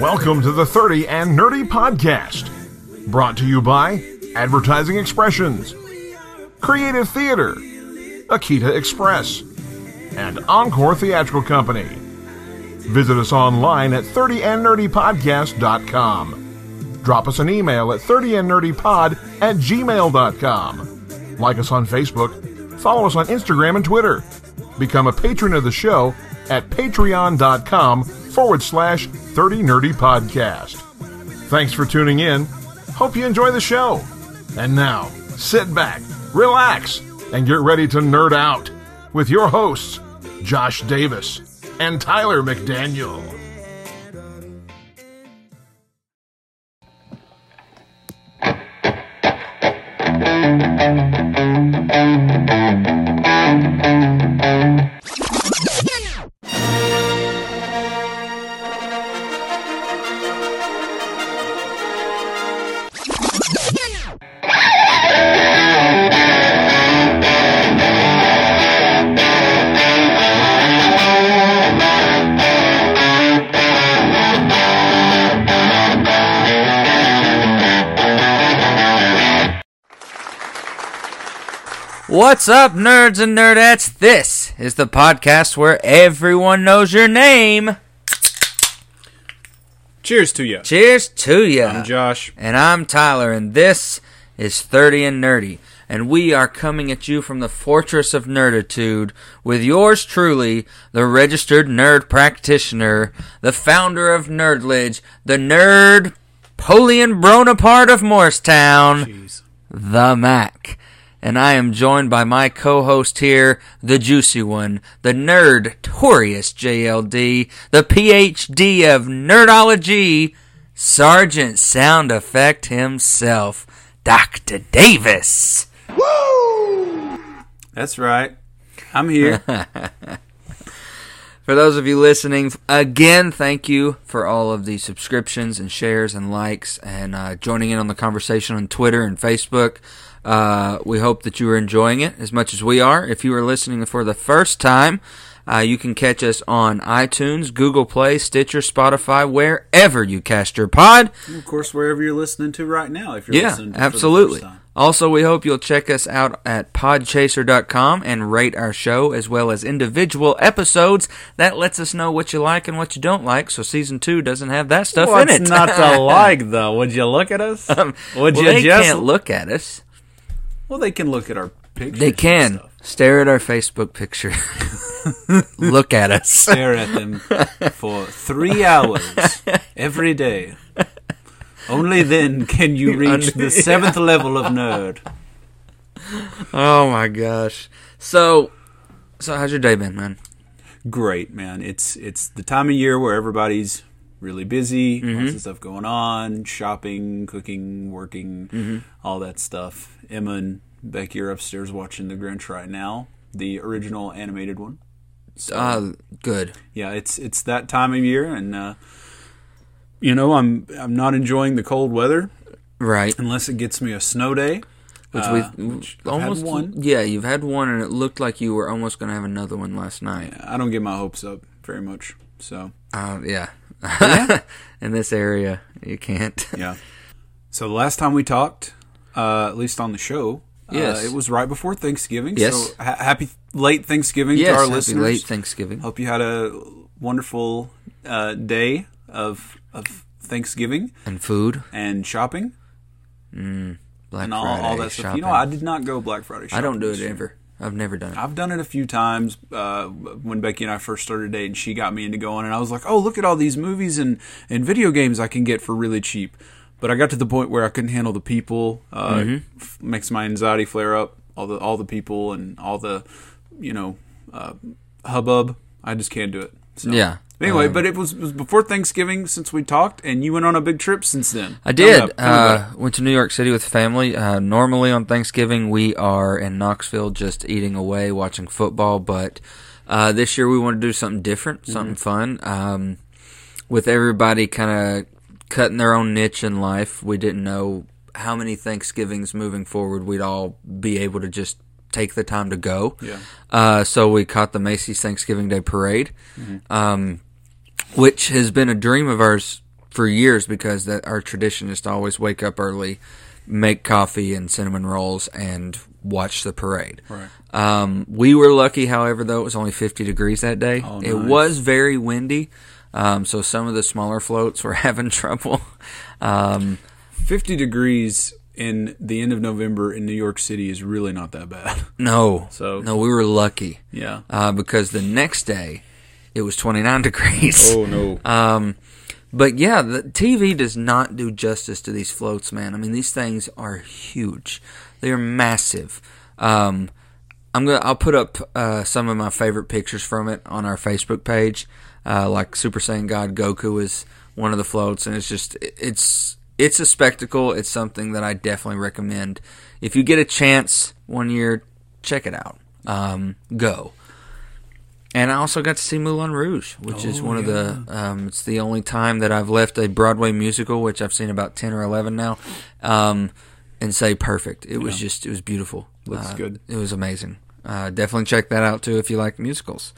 Welcome to the 30 and Nerdy Podcast, brought to you by Advertising Expressions, Creative Theater, Akita Express, and Encore Theatrical Company. Visit us online at 30andnerdypodcast.com. Drop us an email at 30andnerdypod at gmail.com. Like us on Facebook, follow us on Instagram and Twitter. Become a patron of the show at patreon.com forward slash 30 Nerdy Podcast. Thanks for tuning in. Hope you enjoy the show. And now, sit back, relax, and get ready to nerd out with your hosts, Josh Davis and Tyler McDaniel. Thank you. What's up, nerds and nerdettes? This is the podcast where everyone knows your name. Cheers to you. Cheers to you. I'm Josh. And I'm Tyler, and this is 30 and Nerdy. And we are coming at you from the fortress of nerditude with yours truly, the registered nerd practitioner, the founder of Nerdledge, the nerd Napoleon Bonaparte of Morristown, Jeez. the Mac. And I am joined by my co-host here, the juicy one, the nerd Torius JLD, the PhD of nerdology, Sergeant Sound Effect himself, Dr. Davis. Woo! That's right. I'm here. For those of you listening, again, thank you for all of the subscriptions and shares and likes and uh, joining in on the conversation on Twitter and Facebook. Uh, we hope that you are enjoying it as much as we are. If you are listening for the first time, uh, you can catch us on iTunes, Google Play, Stitcher, Spotify, wherever you cast your pod. And of course, wherever you're listening to right now, if you're Yeah, listening to absolutely. For the first time. Also, we hope you'll check us out at podchaser.com and rate our show as well as individual episodes. That lets us know what you like and what you don't like, so season two doesn't have that stuff in it. not to like, though? Would you look at us? Would Um, well, you they just? can't look at us. Well, they can look at our pictures. They can stare at our Facebook picture. look at us. stare at them for three hours every day. Only then can you reach the seventh level of nerd. Oh my gosh. So, so how's your day been, man? great, man. It's it's the time of year where everybody's really busy, Mm-hmm. lots of stuff going on, shopping, cooking, working, Mm-hmm. all that stuff. Emma and Becky are upstairs watching The Grinch right now, the original animated one. Uh, good. Yeah, it's it's that time of year, and uh, you know I'm I'm not enjoying the cold weather Right. unless it gets me a snow day. Which uh, we've which almost one. Yeah, you've had one, and it looked like you were almost going to have another one last night. I don't get my hopes up very much, so Uh, yeah. Yeah. In this area, you can't. Yeah. So the last time we talked, uh, at least on the show, Yes. uh, it was right before Thanksgiving. Yes. So ha- happy late Thanksgiving yes, to our happy listeners. late Thanksgiving. Hope you had a wonderful uh, day of of Thanksgiving And food, and shopping Mm, Black and all, Friday, all that stuff. shopping. You know, I did not go Black Friday. Shopping I don't do it ever. I've never done it. I've done it a few times uh, when Becky and I first started dating. She got me into going, and I was like, "Oh, look at all these movies and, and video games I can get for really cheap." But I got to the point where I couldn't handle the people. Uh, Mm-hmm. f- makes my anxiety flare up. All the all the people and all the you know uh, hubbub. I just can't do it. So. Yeah. Anyway, Um, but it was, it was before Thanksgiving since we talked, and you went on a big trip since then. I did. about- tell me about Uh, went to New York City with family. Uh, normally on Thanksgiving we are in Knoxville just eating away, watching football. But uh, this year we want to do something different, something fun. Um, with everybody kind of cutting their own niche in life, we didn't know how many Thanksgivings moving forward we'd all be able to just take the time to go. Yeah. Uh, so we caught the Macy's Thanksgiving Day Parade, um, which has been a dream of ours for years because that our tradition is to always wake up early, make coffee and cinnamon rolls, and watch the parade. Right. Um, we were lucky, however, though it was only 50 degrees that day. Oh, It was very windy, um, so some of the smaller floats were having trouble. Um, 50 degrees in the end of November in New York City is really not that bad. no, So- no, we were lucky Yeah. uh, because the next day it was 29 degrees. Oh no. Um, but yeah, the TV does not do justice to these floats, man. I mean, these things are huge. They are massive. Um, I'm gonna. I'll put up uh, some of my favorite pictures from it on our Facebook page. Uh, like Super Saiyan God Goku is one of the floats, and it's just it's it's a spectacle. It's something that I definitely recommend. If you get a chance one year, check it out. Um, go. And I also got to see Moulin Rouge, which is Oh, one of the. Um, it's the only time that I've left a Broadway musical, which I've seen about ten or eleven now, um, and say perfect. It was just, it was beautiful. Looks Uh, good. It was amazing. Uh, definitely check that out too if you like musicals.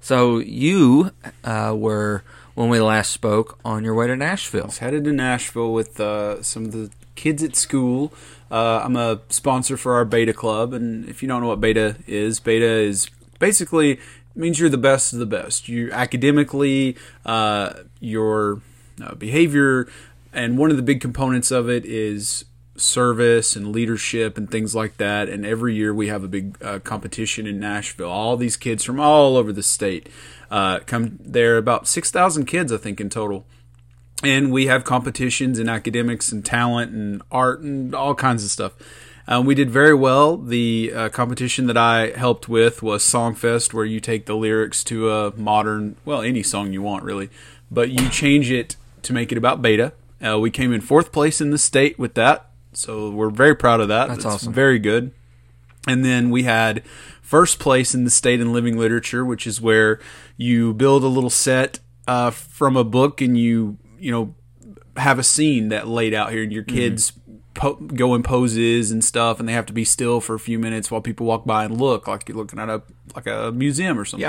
So you uh, were when we last spoke on your way to Nashville. I was headed to Nashville with uh, some of the kids at school. Uh, I'm a sponsor for our Beta Club, and if you don't know what Beta is, Beta is basically means you're the best of the best. You academically, uh, your uh, behavior, and one of the big components of it is service and leadership and things like that. And every year we have a big uh, competition in Nashville. All these kids from all over the state uh, come there. About six thousand kids, I think, in total and we have competitions in academics and talent and art and all kinds of stuff. Um, we did very well. The uh, competition that I helped with was Songfest, where you take the lyrics to a modern, well, any song you want, really, but you change it to make it about beta. Uh, we came in fourth place in the state with that, so we're very proud of that. That's It's awesome. Very good. And then we had first place in the state in living literature, which is where you build a little set uh, from a book and you, you know, have a scene that laid out here and your kids po- go in poses and stuff and they have to be still for a few minutes while people walk by and look like you're looking at a like a museum or something.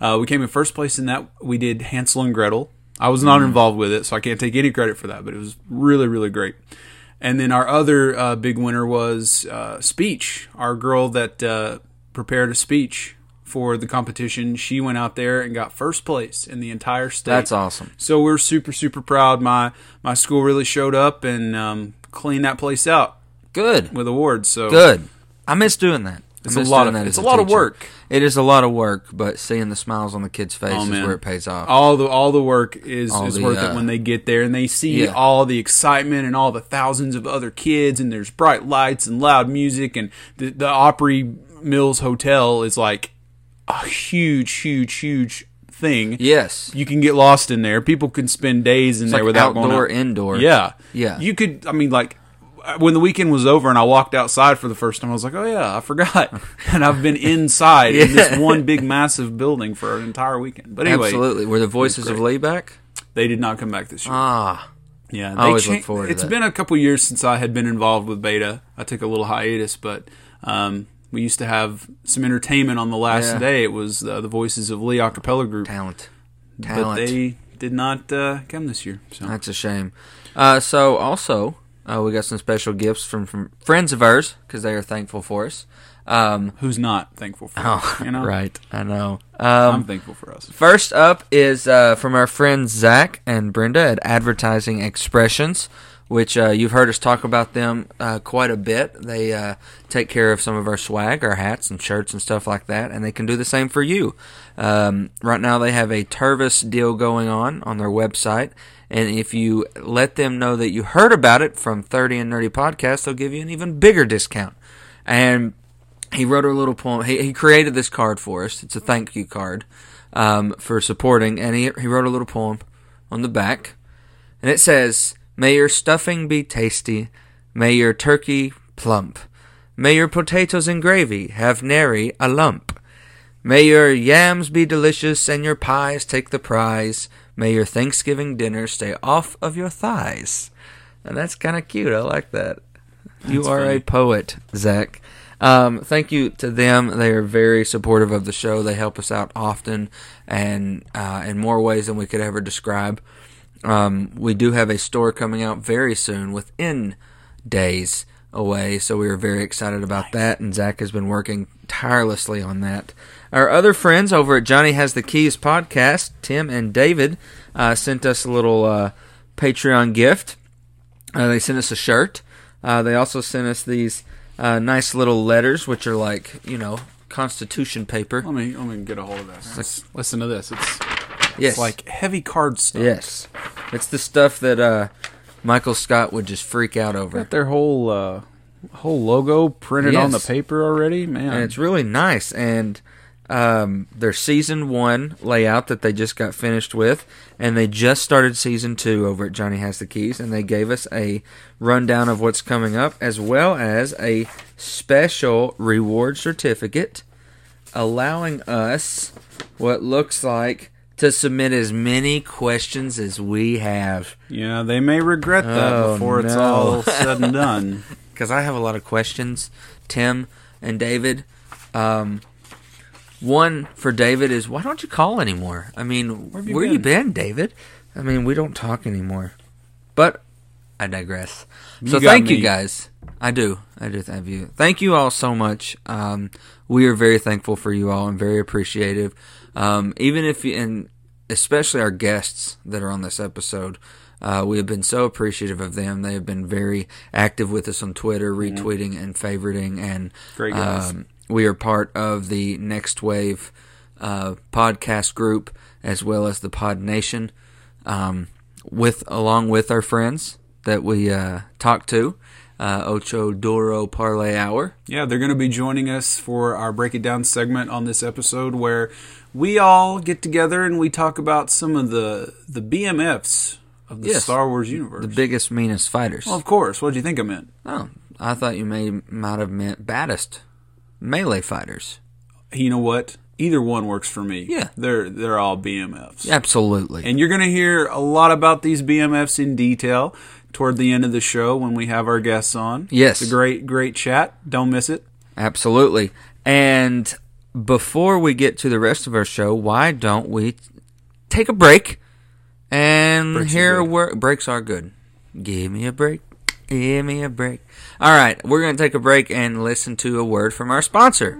Uh, we came in first place in that. We did Hansel and Gretel. I was not involved with it, so I can't take any credit for that, but it was really, really great. And then our other uh, big winner was uh, speech. Our girl that uh, prepared a speech for the competition, she went out there and got first place in the entire state. That's awesome. So we're super, super proud. My my school really showed up and um, cleaned that place out Good. with awards. So Good. I miss doing that. It's a lot of- it's a lot of work. It is a lot of work, but seeing the smiles on the kids' faces Oh, is where it pays off. all the all the work is, All is the, worth uh, it when they get there and they see Yeah. all the excitement and all the thousands of other kids and there's bright lights and loud music and the, the Opry Mills Hotel is like a huge, huge, huge thing. yes. You can get lost in there. People can spend days in It's there like without going outdoor, out. indoor. Yeah, Yeah. You could. I mean, like when the weekend was over and I walked outside for the first time, I was like, "Oh yeah, I forgot." and I've been inside in this one big massive building for an entire weekend. But anyway, Absolutely. Were the voices of Lee back? they did not come back this year. Ah. yeah, I they always look cha- forward to It's been a couple years since I had been involved with Beta. I took a little hiatus, but um, we used to have some entertainment on the last Yeah. day. It was uh, the Voices of Lee acapella group, Talent. talent. but they did not uh, come this year. So That's a shame. Uh, so also, uh, we got some special gifts from, from friends of ours because they are thankful for us. Um, who's not thankful for? oh, us, you know, right. I know. I'm Um, thankful for us. First up is uh, from our friends Zach and Brenda at Advertising Expressions, which uh, you've heard us talk about them uh, quite a bit. They uh, take care of some of our swag, our hats and shirts and stuff like that, and they can do the same for you. Um, right now, they have a Tervis deal going on on their website, and if you let them know that you heard about it from 30 and Nerdy Podcast, they'll give you an even bigger discount. And he wrote a little poem. He, he created this card for us. It's a thank you card um, for supporting, and he, he wrote a little poem on the back, and it says, "May your stuffing be tasty, may your turkey plump, may your potatoes and gravy have nary a lump, may your yams be delicious and your pies take the prize, may your Thanksgiving dinner stay off of your thighs." And that's kind of cute. I like that. you are funny. a poet, Zach. Um, thank you to them. They are very supportive of the show. They help us out often and uh, in more ways than we could ever describe. Um, we do have a store coming out very soon, within days away. So we are very excited about that, and Zach has been working tirelessly on that. Our other friends over at Johnny Has the Keys podcast, Tim and David, uh, sent us a little uh, Patreon gift. Uh, they sent us a shirt. Uh, they also sent us these uh, nice little letters, which are like you know Constitution paper. Let me let me get a hold of that. Let's listen to this. It's Yes, it's like heavy card stuff. yes, it's the stuff that uh, Michael Scott would just freak out over. Got their whole uh, whole logo printed on the paper already, man. and it's really nice. And um, their season one layout that they just got finished with, and they just started season two over at Johnny Has the Keys, and they gave us a rundown of what's coming up, as well as a special reward certificate allowing us what looks like to submit as many questions as we have. yeah, they may regret that Oh, before it's all said and done. because I have a lot of questions. Tim and David. Um, one for David is why don't you call anymore? I mean, where have you you, been? been, David? I mean, we don't talk anymore. But I digress. You so thank you guys. I do. I do thank you. Thank you all so much. Um, we are very thankful for you all and very appreciative. Um, even if you, and especially our guests that are on this episode, uh, we have been so appreciative of them. They have been very active with us on Twitter, retweeting and favoriting, and Great guys. um, we are part of the Next Wave uh, podcast group as well as the Pod Nation, um, with along with our friends that we uh, talk to. Uh, Ocho Duro Parlay Hour. Yeah, they're going to be joining us for our Break It Down segment on this episode where we all get together and we talk about some of the the BMFs of the Yes. Star Wars universe. The biggest, meanest fighters. well, of course. What do you think I meant? oh, I thought you may might have meant baddest melee fighters. You know what? Either one works for me. Yeah. They're they're all BMFs. Absolutely. And you're going to hear a lot about these BMFs in detail toward the end of the show when we have our guests on. Yes. It's a great, great chat. Don't miss it. Absolutely. And before we get to the rest of our show, why don't we take a break and Breaks hear where breaks are good. Give me a break. Give me a break. All right, we're going to take a break and listen to a word from our sponsor.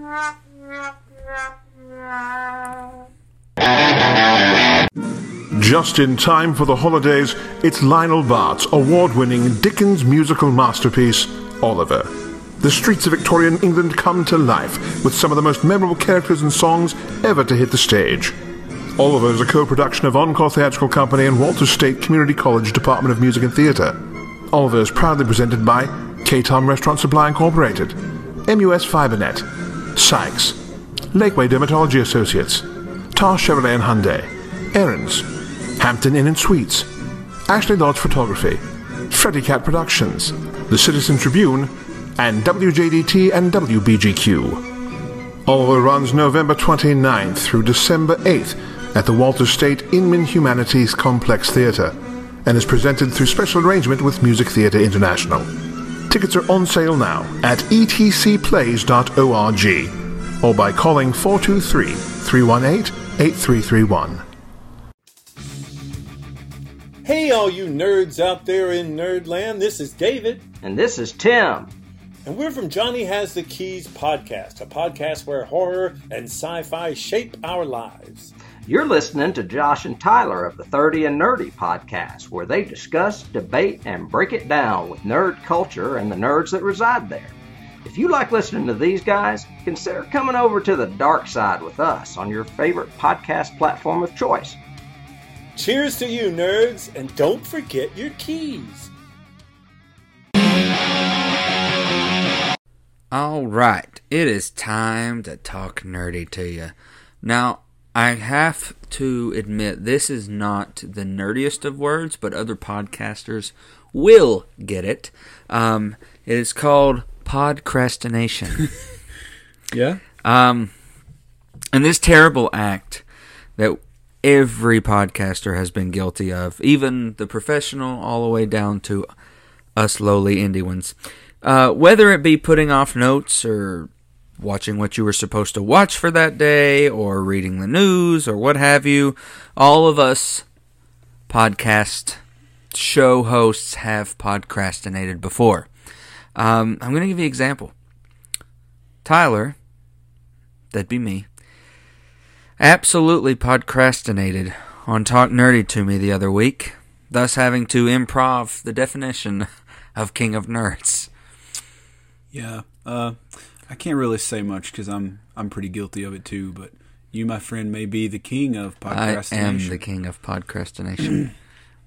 Just in time for the holidays, it's Lionel Bart's award winning Dickens musical masterpiece, Oliver. The streets of Victorian England come to life with some of the most memorable characters and songs ever to hit the stage. Oliver is a co production of Encore Theatrical Company and Walters State Community College Department of Music and Theatre. Oliver is proudly presented by K-Tom Restaurant Supply Incorporated, MUS FiberNet, Sykes, Lakeway Dermatology Associates, Tar Chevrolet and Hyundai, Aaron's, Hampton Inn and Suites, Ashley Lodge Photography, Freddy Cat Productions, The Citizen Tribune, and WJDT and WBGQ. Oliver runs November 29th through December 8th at the Walters State Inman Humanities Complex Theatre and is presented through special arrangement with Music Theatre International. Tickets are on sale now at etcplays.org or by calling 423 318 8331. Hey, all you nerds out there in Nerdland, this is David, And this is Tim. and we're from Johnny Has the Keys podcast, a podcast where horror and sci fi shape our lives. You're listening to Josh and Tyler of the 30 and Nerdy podcast, where they discuss, debate, and break it down with nerd culture and the nerds that reside there. If you like listening to these guys, consider coming over to the dark side with us on your favorite podcast platform of choice. Cheers to you, nerds, and don't forget your keys. All right, it is time to talk nerdy to you. Now, I have to admit, this is not the nerdiest of words, but other podcasters will get it. Um, it is called podcrastination. Yeah. Um, and this terrible act that every podcaster has been guilty of, even the professional, all the way down to us lowly indie ones. uh, whether it be putting off notes or watching what you were supposed to watch for that day or reading the news or what have you, all of us podcast show hosts have podcrastinated before. Um, I'm going to give you an example. Tyler, that'd be me, absolutely podcrastinated on Talk Nerdy to me the other week, thus having to improv the definition of King of Nerds. Yeah, uh, I can't really say much because I'm I'm pretty guilty of it too. But you, my friend, may be the king of Podcrastination. I am the king of podcrastination.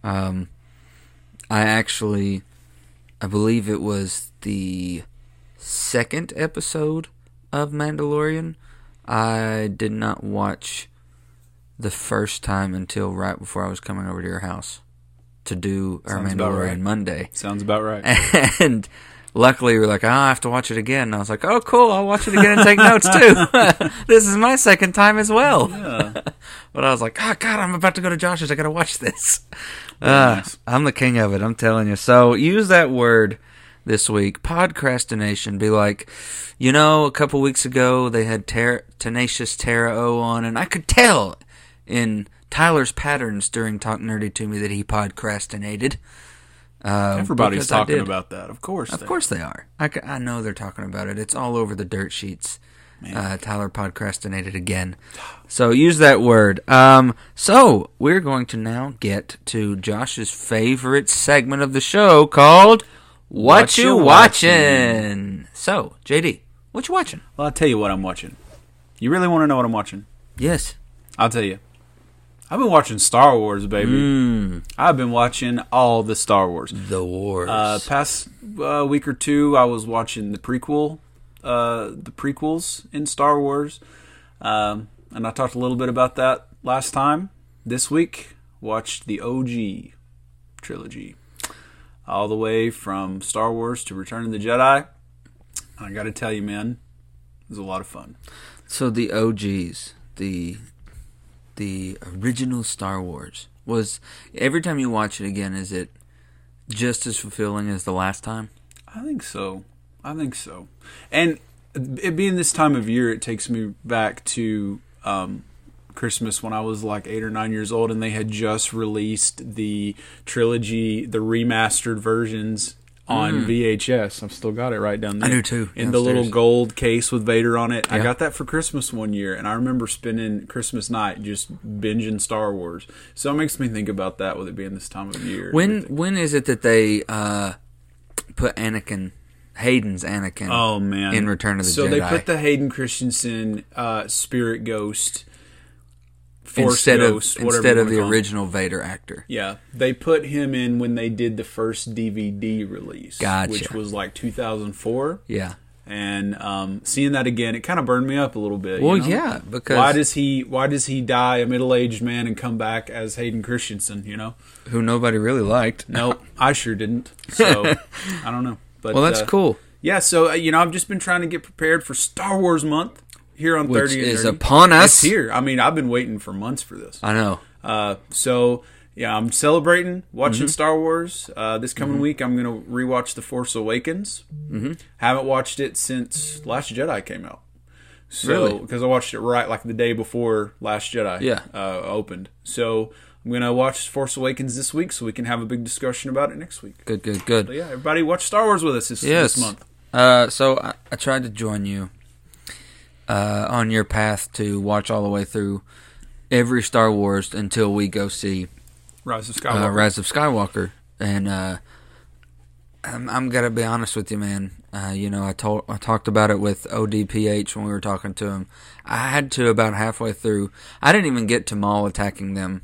um, I actually, I believe it was the second episode of Mandalorian. I did not watch the first time until right before I was coming over to your house to do our Sounds Mandalorian right. Monday. Sounds about right. And luckily, we were like, oh, I have to watch it again. And I was like, oh, cool, I'll watch it again and take notes too. this is my second time as well. but I was like, oh, God, I'm about to go to Josh's. I got to watch this. Uh, nice. I'm the king of it, I'm telling you. So use that word this week, podcrastination. Be like, you know, a couple weeks ago they had ter- Tenacious Tara O on, and I could tell in Tyler's patterns during Talk Nerdy to me that he podcrastinated. Uh, Everybody's talking about that. Of course. Of they course they are. I know they're talking about it. It's all over the dirt sheets. Uh, Tyler podcrastinated again. So use that word. Um, so we're going to now get to Josh's favorite segment of the show called "What, What You You Watching." So JD, what you watching? Well, I'll tell you what I'm watching. You really want to know what I'm watching? Yes. I'll tell you. I've been watching Star Wars, baby. Mm, I've been watching all the Star Wars. the Wars. Uh, past uh, week or two, I was watching the prequel, uh, the prequels in Star Wars, um, and I talked a little bit about that last time. This week, watched the OG trilogy, all the way from Star Wars to Return of the Jedi. I got to tell you, man, it was a lot of fun. So the OGs, the the original Star Wars was every time you watch it again, is it just as fulfilling as the last time? I think so. I think so. And it being this time of year, it takes me back to um, Christmas when I was like eight or nine years old, and they had just released the trilogy, the remastered versions on VHS. I've still got it right down there. Mm. do too, In the little gold case with Vader on it. I got that for Christmas one year, and I remember spending Christmas night just binging Star Wars. So it makes me think about that with it being this time of year. When when is it that they uh, put Anakin, Hayden's Anakin? Oh man! in Return of the so Jedi. they put the Hayden Christensen uh, Spirit Ghost, instead Ghost, of instead of the call him. original Vader actor. Yeah, they put him in when they did the first DVD release, Gotcha. which was like 2004. Yeah. And um, seeing that again, it kind of burned me up a little bit. you Well, know? yeah, because why does he why does he die a middle aged man and come back as Hayden Christensen? You know, who nobody really liked. nope, I sure didn't. So I don't know. But Well, that's uh, cool. Yeah, so uh, you know, I've just been trying to get prepared for Star Wars month here on Which 30 is Nerdy. upon us. It's here. I mean, I've been waiting for months for this. I know. Uh, so yeah, I'm celebrating watching Mm-hmm. Star Wars. Uh, this coming week, I'm gonna rewatch The Force Awakens. Mm-hmm. Haven't watched it since Last Jedi came out. So Really? because I watched it right like the day before Last Jedi Yeah. uh, opened. So I'm gonna watch Force Awakens this week, so we can have a big discussion about it next week. Good, good, good. But yeah, everybody watch Star Wars with us this, Yes. this month. Uh, so I, I tried to join you uh, on your path to watch all the way through every Star Wars until we go see Rise of Skywalker. uh, Rise of Skywalker. And uh, I'm, I'm gonna be honest with you, man. Uh, you know, I told I talked about it with ODPH when we were talking to him. I had to about halfway through. I didn't even get to Maul attacking them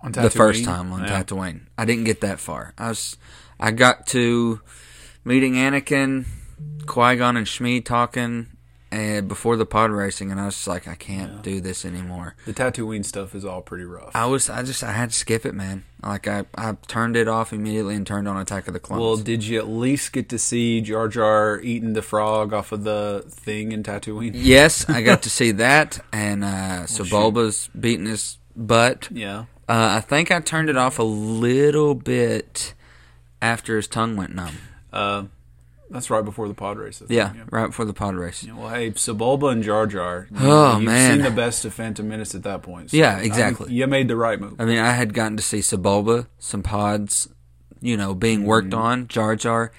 on the first time on Yeah. Tatooine. I didn't get that far. I was, I got to meeting Anakin, Qui Gon, and Shmi talking, and before the pod racing, and I was just like, I can't do this anymore. The Tatooine stuff is all pretty rough. I was, I just, I had to skip it, man. Like I, I turned it off immediately and turned on Attack of the Clones. Well, did you at least get to see Jar Jar eating the frog off of the thing in Tatooine? yes, I got to see that, and uh, so. Bulba's beating his butt. Yeah. Uh, I think I turned it off a little bit after his tongue went numb. Uh, that's right before the pod race. I think, Yeah, right before the pod race. Well, hey, Sebulba and Jar Jar. you- Oh, you've man. seen the best of Phantom Menace at that point. so Yeah, I exactly. think you made the right move. I mean, I had gotten to see Sebulba, some pods, you know, being worked Mm-hmm. on, Jar Jar,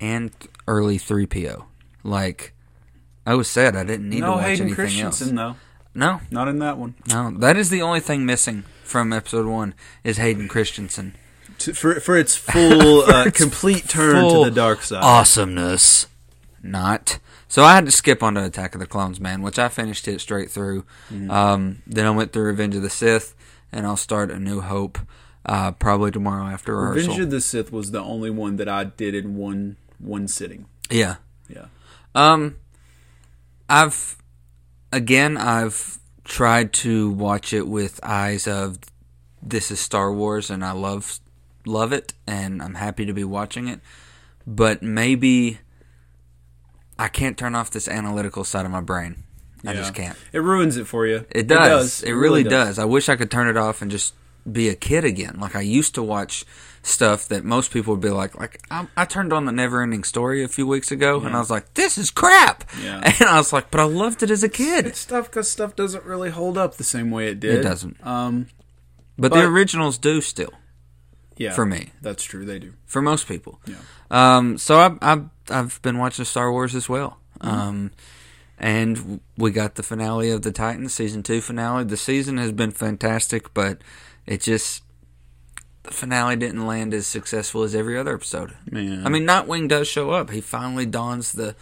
and early 3PO. Like, I was sad I didn't need to watch Hayden anything Christensen else. though. No, Not in that one. no. That is the only thing missing from episode one is Hayden Christensen. To, for for its full, uh, its complete turn full to the dark side. Awesomeness. Not. So I had to skip on to Attack of the Clones, man, which I finished it straight through. Mm-hmm. Um, then I went through Revenge of the Sith, and I'll start A New Hope uh, probably tomorrow after rehearsal. Revenge of the Sith was the only one that I did in one one sitting. yeah. Yeah. Um, I've again, I've tried to watch it with eyes of this is Star Wars, and I love love it, and I'm happy to be watching it. But maybe I can't turn off this analytical side of my brain. I just can't. It ruins it for you. It does. It, really does. I wish I could turn it off and just be a kid again. Like I used to watch stuff that most people would be like, like I, I turned on the Never-Ending Story a few weeks ago, and I was like, this is crap. Yeah. And I was like, but I loved it as a kid. It's tough because stuff doesn't really hold up the same way it did. It doesn't. Um, But, but- the originals do still yeah, for me, that's true. They do. for most people. Yeah. Um, so I've, I've I've been watching Star Wars as well. Mm-hmm. Um, and we got the finale of the Titans season two finale. The season has been fantastic, but it just the finale didn't land as successful as every other episode. Man. I mean, Nightwing does show up. He finally dons the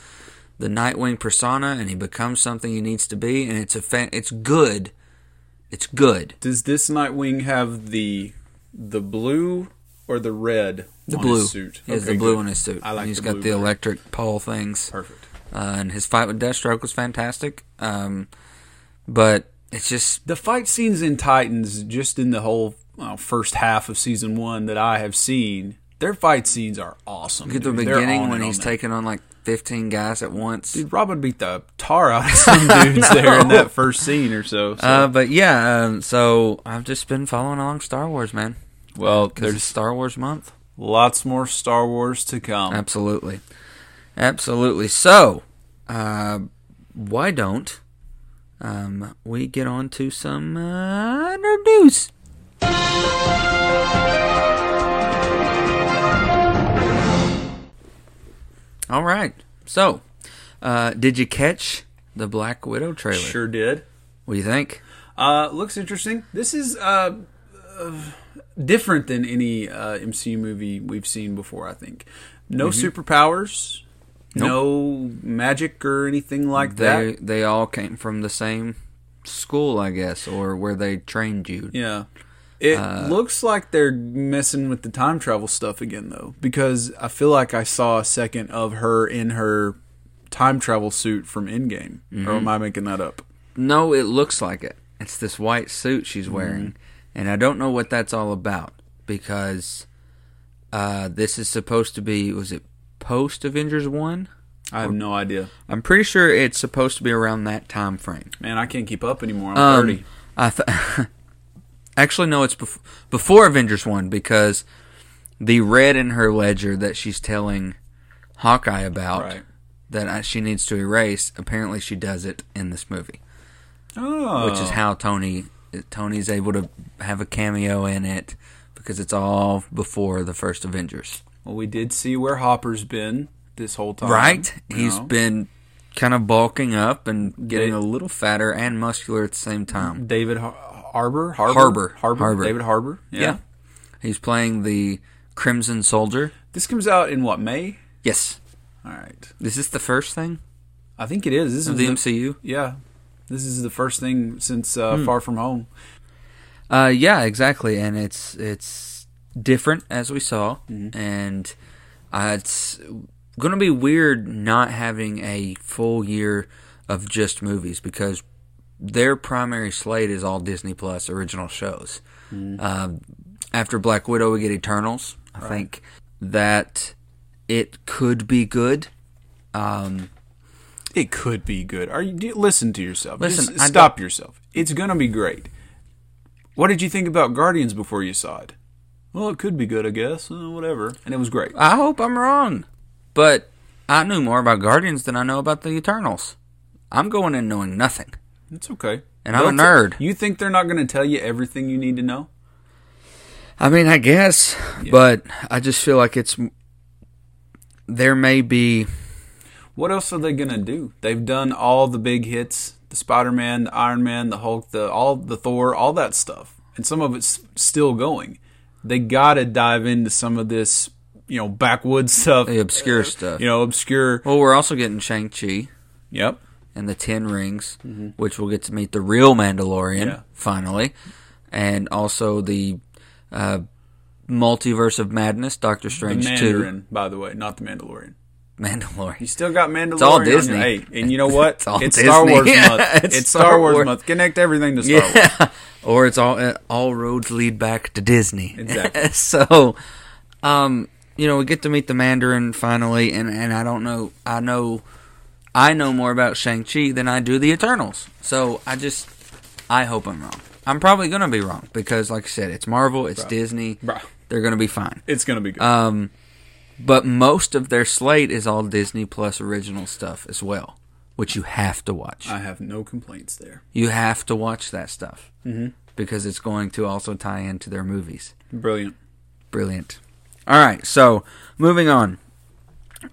the Nightwing persona, and he becomes something he needs to be. And it's a fan, it's good. It's good. Does this Nightwing have the the blue or the red? The on blue. His suit. He has Okay, the blue good. on his suit. I like He's the got the electric pole things. Perfect. Uh, and his fight with Deathstroke was fantastic. Um, but it's just The fight scenes in Titans, just in the whole well, first half of season one that I have seen, their fight scenes are awesome. look at the dude. Beginning when he's taking on like 15 guys at once. Dude, Robin beat the tar out of some dudes there in that first scene or so. so. Uh, but yeah, um, so I've just been following along Star Wars, man. well, There's Star Wars month. lots more Star Wars to come. Absolutely. Absolutely. So, uh, why don't um, we get on to some uh, nerd news? All right. So, uh, did you catch the Black Widow trailer? Sure did. What do you think? Uh, looks interesting. This is uh, uh, different than any uh, MCU movie we've seen before. I think no superpowers, no magic or anything like They that. they all came from the same school, I guess, or where they trained you. Yeah. It Uh, looks like they're messing with the time travel stuff again, though, because I feel like I saw a second of her in her time travel suit from Endgame. Mm-hmm. Or am I making that up? No, it looks like it. It's this white suit she's Mm-hmm. wearing, and I don't know what that's all about because uh, this is supposed to be. Was it post Avengers one? I have no idea. I'm pretty sure it's supposed to be around that time frame. Man, I can't keep up anymore. I'm Um, 30. I th- actually no, it's bef- before Avengers one because the red in her ledger that she's telling Hawkeye about Right. that I, she needs to erase. Apparently, she does it in this movie. Oh. which is oh. how Tony Tony's able to have a cameo in it because it's all before the first Avengers. Well, we did see where Hopper's been this whole time. Right? you He's know. been kind of bulking up and getting a little fatter and muscular at the same time. David Har- Harbour? Harbour? Harbour. Harbour. David Harbour. Yeah. Yeah. He's playing the Crimson Soldier. This comes out in what, May? Yes. All right. Is this the first thing I think it is. This of is the the, MCU? Yeah. This is the first thing since uh, Hmm. Far From Home. Uh, yeah, exactly, and it's it's different as we saw, Mm-hmm. and uh, it's going to be weird not having a full year of just movies because their primary slate is all Disney Plus original shows. Um, after Black Widow, we get Eternals. I think that it could be good. Um, It could be good. Are you do- listen to yourself? Listen, Just stop yourself. It's gonna be great. What did you think about Guardians before you saw it? Well, it could be good, I guess. Uh, whatever. And it was great. I hope I'm wrong. But I knew more about Guardians than I know about the Eternals. I'm going in knowing nothing. It's okay. And I'm a They'll nerd. You think they're not going to tell you everything you need to know? I mean, I guess, but I just feel like it's there may be What else are they going to do? They've done all the big hits: the Spider-Man, the Iron Man, the Hulk, the all the Thor, all that stuff, and some of it's still going. They got to dive into some of this, you know, backwoods stuff, the obscure uh, stuff. you know, obscure. Well, we're also getting Shang Chi Yep. And the Ten Rings, which we'll get to meet the real Mandalorian Mm-hmm. Yeah. finally, and also the uh, multiverse of madness, Doctor The Strange Mandarin, by the way, not the Mandalorian. Mandalorian. You still got Mandalorian. It's all Disney. Hey, and you know what? It's all Star. Wars month. it's It's, Star Star Wars Wars. month. Connect everything to Star Wars. Or it's all all roads lead back to Disney. Exactly. so, um, you know, we get to meet the Mandarin finally, and and I don't know, I know, I know more about Shang Chi than I do the Eternals. So I just, I hope I'm wrong. I'm probably gonna be wrong because, like I said, it's Marvel, it's Disney. Bruh. They're gonna be fine. It's gonna be good. Um, but most of their slate is all Disney plus original stuff as well, which you have to watch. I have no complaints there. You have to watch that stuff mm-hmm. because it's going to also tie into their movies. Brilliant. Brilliant. All right, so moving on.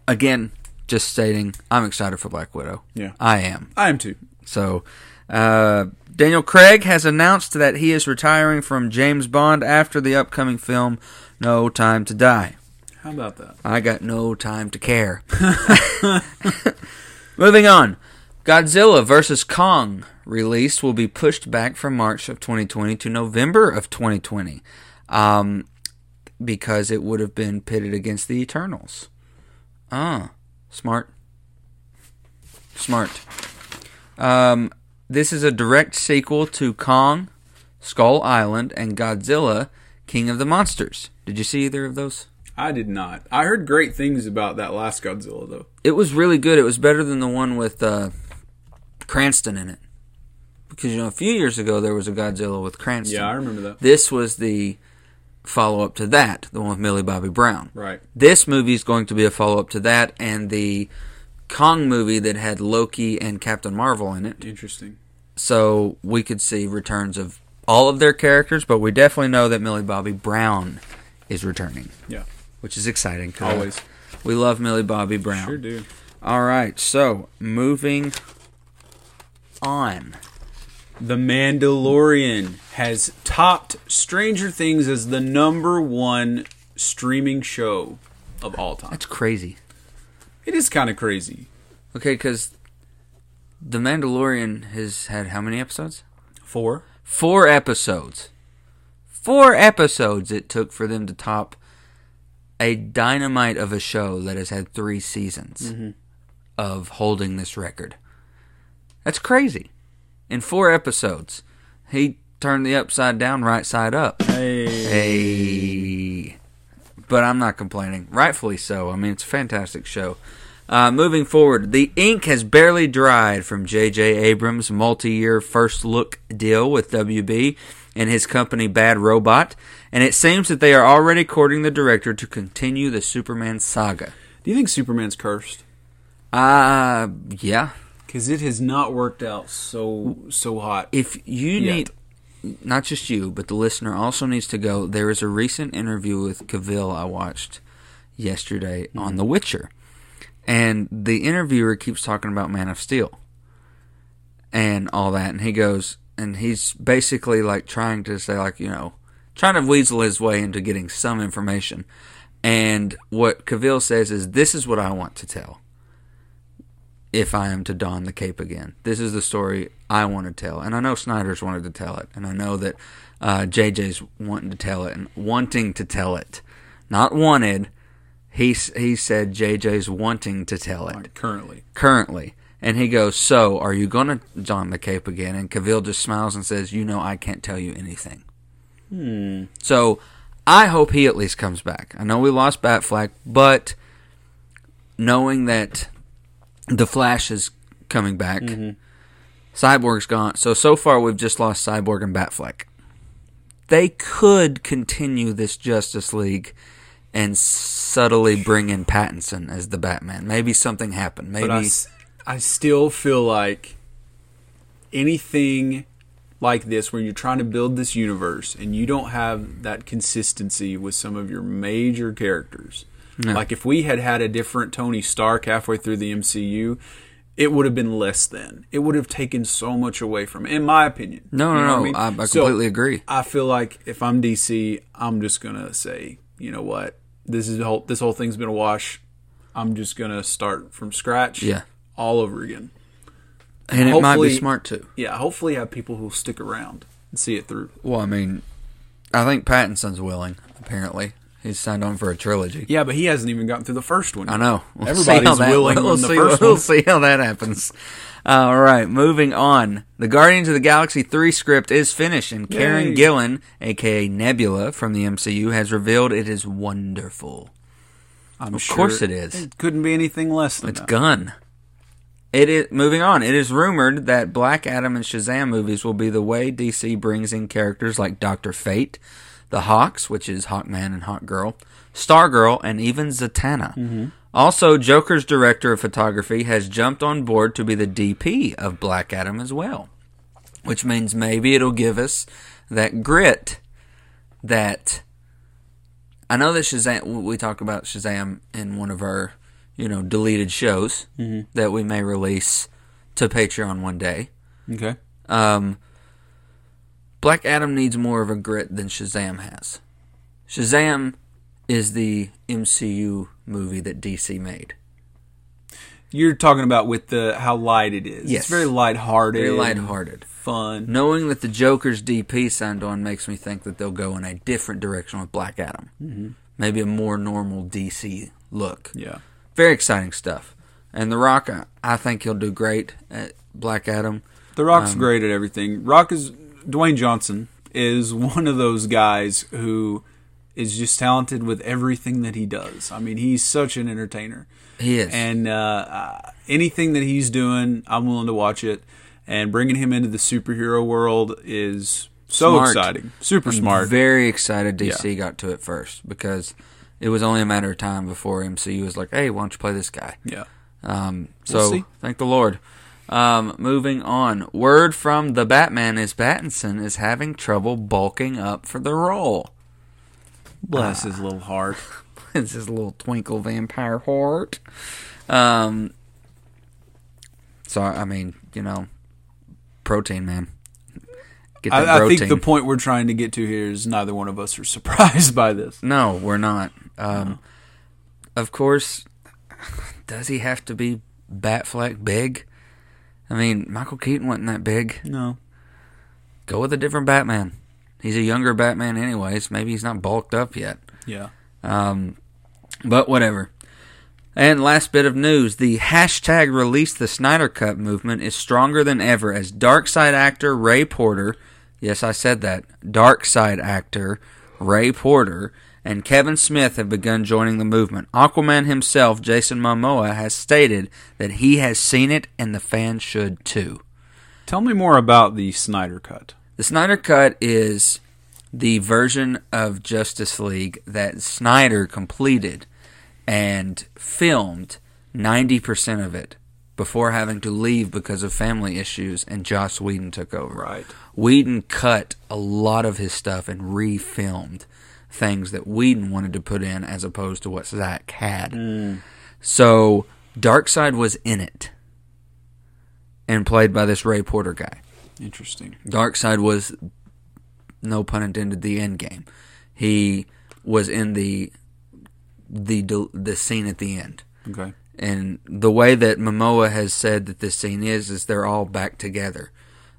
Again, just stating, I'm excited for Black Widow. Yeah. I am. I am too. So, uh, Daniel Craig has announced that he is retiring from James Bond after the upcoming film No Time to Die. How about that? I got no time to care. Moving on. Godzilla vs. Kong release will be pushed back from March of 2020 to November of 2020 um, because it would have been pitted against the Eternals. Ah, smart. Smart. Um, this is a direct sequel to Kong, Skull Island, and Godzilla, King of the Monsters. Did you see either of those? I did not. I heard great things about that last Godzilla though. It was really good. It was better than the one with uh, Cranston in it. Because you know, a few years ago there was a Godzilla with Cranston. Yeah, I remember that. This was the follow up to that, the one with Millie Bobby Brown. Right. This movie is going to be a follow up to that, and the Kong movie that had Loki and Captain Marvel in it. Interesting. So we could see returns of all of their characters, but we definitely know that Millie Bobby Brown is returning, Yeah. which is exciting. Always. We love Millie Bobby Brown. Sure do. All right, so moving on. The Mandalorian has topped Stranger Things as the number one streaming show of all time. That's crazy. It is kind of crazy. Okay, because The Mandalorian has had how many episodes? Four. Four episodes. Four episodes it took for them to top a dynamite of a show that has had three seasons mm-hmm. of holding this record. That's crazy. In four episodes, he turned the upside down, right side up. Hey. Hey. But I'm not complaining. Rightfully so. I mean, it's a fantastic show. Uh, moving forward, the ink has barely dried from J.J. Abrams' multi year first look deal with WB and his company Bad Robot, and it seems that they are already courting the director to continue the Superman saga. Do you think Superman's cursed? Uh, yeah. Because it has not worked out so so hot. If you Yet. need, not just you, but the listener also needs to go. There is a recent interview with Cavill I watched yesterday on mm-hmm. The Witcher, and the interviewer keeps talking about Man of Steel and all that, and he goes, and he's basically like trying to say, like you know, trying to weasel his way into getting some information. And what Cavill says is, "This is what I want to tell." If I am to don the cape again. This is the story I want to tell. And I know Snyder's wanted to tell it. And I know that uh, JJ's wanting to tell it and wanting to tell it. Not wanted. He, he said JJ's wanting to tell it Like, currently. currently. And he goes, So, are you going to don the cape again? And Cavill just smiles and says, You know, I can't tell you anything. Hmm. So, I hope he at least comes back. I know we lost Batfleck, but knowing that the Flash is coming back, mm-hmm. Cyborg's gone. So, so far we've just lost Cyborg and Batfleck. They could continue this Justice League and subtly bring in Pattinson as the Batman. Maybe something happened. Maybe But I, I still feel like anything like this, where you're trying to build this universe and you don't have that consistency with some of your major characters. Like if we had had a different Tony Stark halfway through the MCU, it would have been less than. It would have taken so much away from it, in my opinion. No, You no, know what no, mean? I- I So, completely agree. I feel like if I'm DC, I'm just gonna say, you know what, this is whole this whole thing's been a wash. I'm just gonna start from scratch. Yeah. all over again. and it might be smart too. Yeah, hopefully have people who'll stick around and see it through. Well, I mean, I think Pattinson's willing. Apparently, he's signed on for a trilogy. Yeah, but he hasn't even gotten through the first one. I know. We'll Everybody's that- willing We'll, see, we'll see how that happens. Uh, all right, moving on. The Guardians of the Galaxy 3 script is finished, and Karen Yay. Gillan, aka Nebula from the MCU, has revealed it is wonderful. I'm Of sure course it is. It couldn't be anything less than It's that. gun. It is moving on. It is rumored that Black Adam and Shazam movies will be the way DC brings in characters like Doctor Fate, the Hawks, which is Hawkman and Hawkgirl, Stargirl, and even Zatanna. Also, Joker's director of photography has jumped on board to be the DP of Black Adam as well, which means maybe it'll give us that grit that I know that Shazam. We talk about Shazam in one of our, you know, deleted shows that we may release to Patreon one day. Okay. Um, Black Adam needs more of a grit than Shazam has. Shazam is the MCU movie that DC made. You're talking about with the how light it is. Yes. It's very lighthearted. Very lighthearted. Fun. Knowing that the Joker's DP signed on makes me think that they'll go in a different direction with Black Adam. Mm-hmm. Maybe a more normal DC look. Yeah. Very exciting stuff. And The Rock, I- I think he'll do great at Black Adam. The Rock's Um, great at everything. Rock is Dwayne Johnson is one of those guys who is just talented with everything that he does. I mean, he's such an entertainer. He is. And uh, uh, anything that he's doing, I'm willing to watch it. And bringing him into the superhero world is so Smart. exciting. Super I'm smart. Very excited DC Yeah. got to it first because it was only a matter of time before MCU was like, "Hey, why don't you play this guy?" yeah. Um, We'll so see. thank the Lord. Um, moving on. Word from the Batman is Pattinson is having trouble bulking up for the role. Bless his little heart. it's his little twinkle vampire heart. Um, so I mean, you know, protein man. Get that I, I think the point we're trying to get to here is neither one of us are surprised by this. No, we're not. Um, Of course, does he have to be Batfleck big? I mean, Michael Keaton wasn't that big. No. Go with a different Batman. He's a younger Batman, anyways. Maybe he's not bulked up yet. Yeah. Um, but whatever. And last bit of news the hashtag release the Snyder Cut movement is stronger than ever as Darkseid actor Ray Porter, yes, I said that, Darkseid actor Ray Porter, and Kevin Smith have begun joining the movement. Aquaman himself, Jason Momoa, has stated that he has seen it and the fans should too. Tell me more about the Snyder Cut. The Snyder Cut is the version of Justice League that Snyder completed and filmed 90% of it before having to leave because of family issues and Joss Whedon took over. Right. Whedon cut a lot of his stuff and refilmed things that Whedon wanted to put in as opposed to what Zach had. Mm. So Darkseid was in it and played by this Ray Porter guy. Interesting. Darkseid was, no pun intended, the end game. He was in the the the scene at the end, Okay. and the way that Momoa has said that this scene is is they're all back together,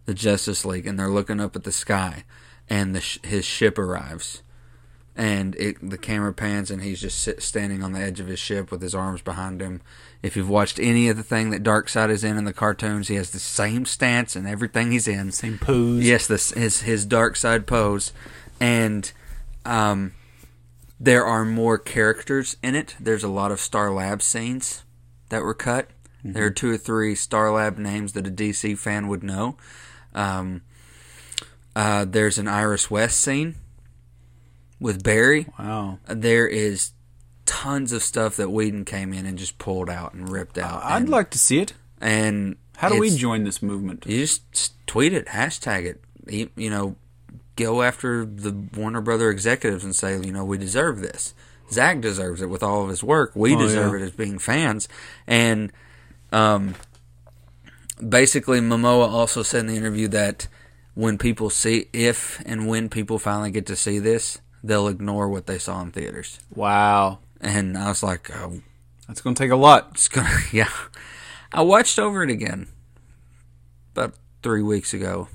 the Justice League, and they're looking up at the sky, and the sh- his ship arrives, and it the camera pans and he's just sit, standing on the edge of his ship with his arms behind him. If you've watched any of the thing that Darkseid is in in the cartoons, he has the same stance and everything he's in. Same pose. Yes, this his his Darkseid pose, and um, there are more characters in it. There's a lot of Star Lab scenes that were cut. There are two or three Star Lab names that a DC fan would know. Um, uh, there's an Iris West scene with Barry. Wow. There is tons of stuff that Whedon came in and just pulled out and ripped out. I'd and, like to see it. And How do we join this movement? You just tweet it, hashtag it. You you know, go after the Warner Brother executives and say, you know, we deserve this. Zach deserves it with all of his work. We Oh, deserve yeah. it as being fans. And um, basically, Momoa also said in the interview that when people see, if and when people finally get to see this, they'll ignore what they saw in theaters. Wow, And I was like, oh, that's going to take a lot. it's gonna, yeah. I watched over it again about three weeks ago.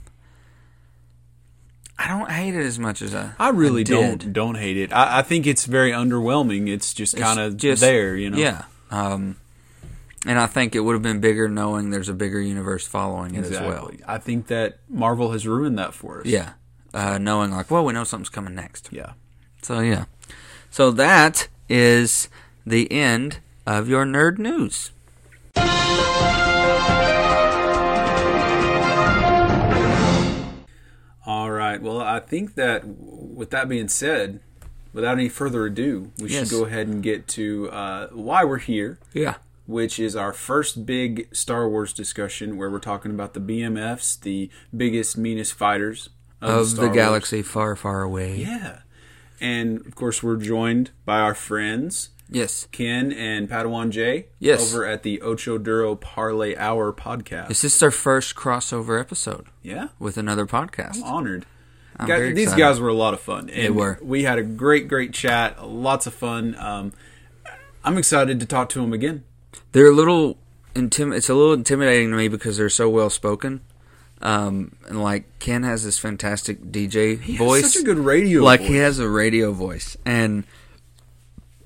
I don't hate it as much as I. I really did. don't don't hate it. I, I think it's very underwhelming. It's just kind of just- there, you know. Yeah. Um, and I think it would have been bigger knowing there's a bigger universe following it exactly. as well. I think that Marvel has ruined that for us. Yeah. Uh, knowing like, well, we know something's coming next. yeah. So yeah. So that is the end of your nerd news. All right. Well, I think that with that being said, without any further ado, we Yes. should go ahead and get to uh, why we're here. Yeah. which is our first big Star Wars discussion where we're talking about the BMFs, the biggest, meanest fighters of, the Wars. galaxy far, far away. Yeah. And of course, we're joined by our friends Yes. Ken and Padawan Jay. Yes. Over at the Ocho Duro Parlay Hour podcast. This is our first crossover episode yeah. with another podcast? I'm honored. I'm Guys- these guys were a lot of fun. And were. We had a great, great chat. Lots of fun. Um, I'm excited to talk to them again. They're a little intim- It's a little intimidating to me because they're so well spoken. Um, and like Ken has this fantastic DJ He voice, such a good radio like voice. he has a radio voice, and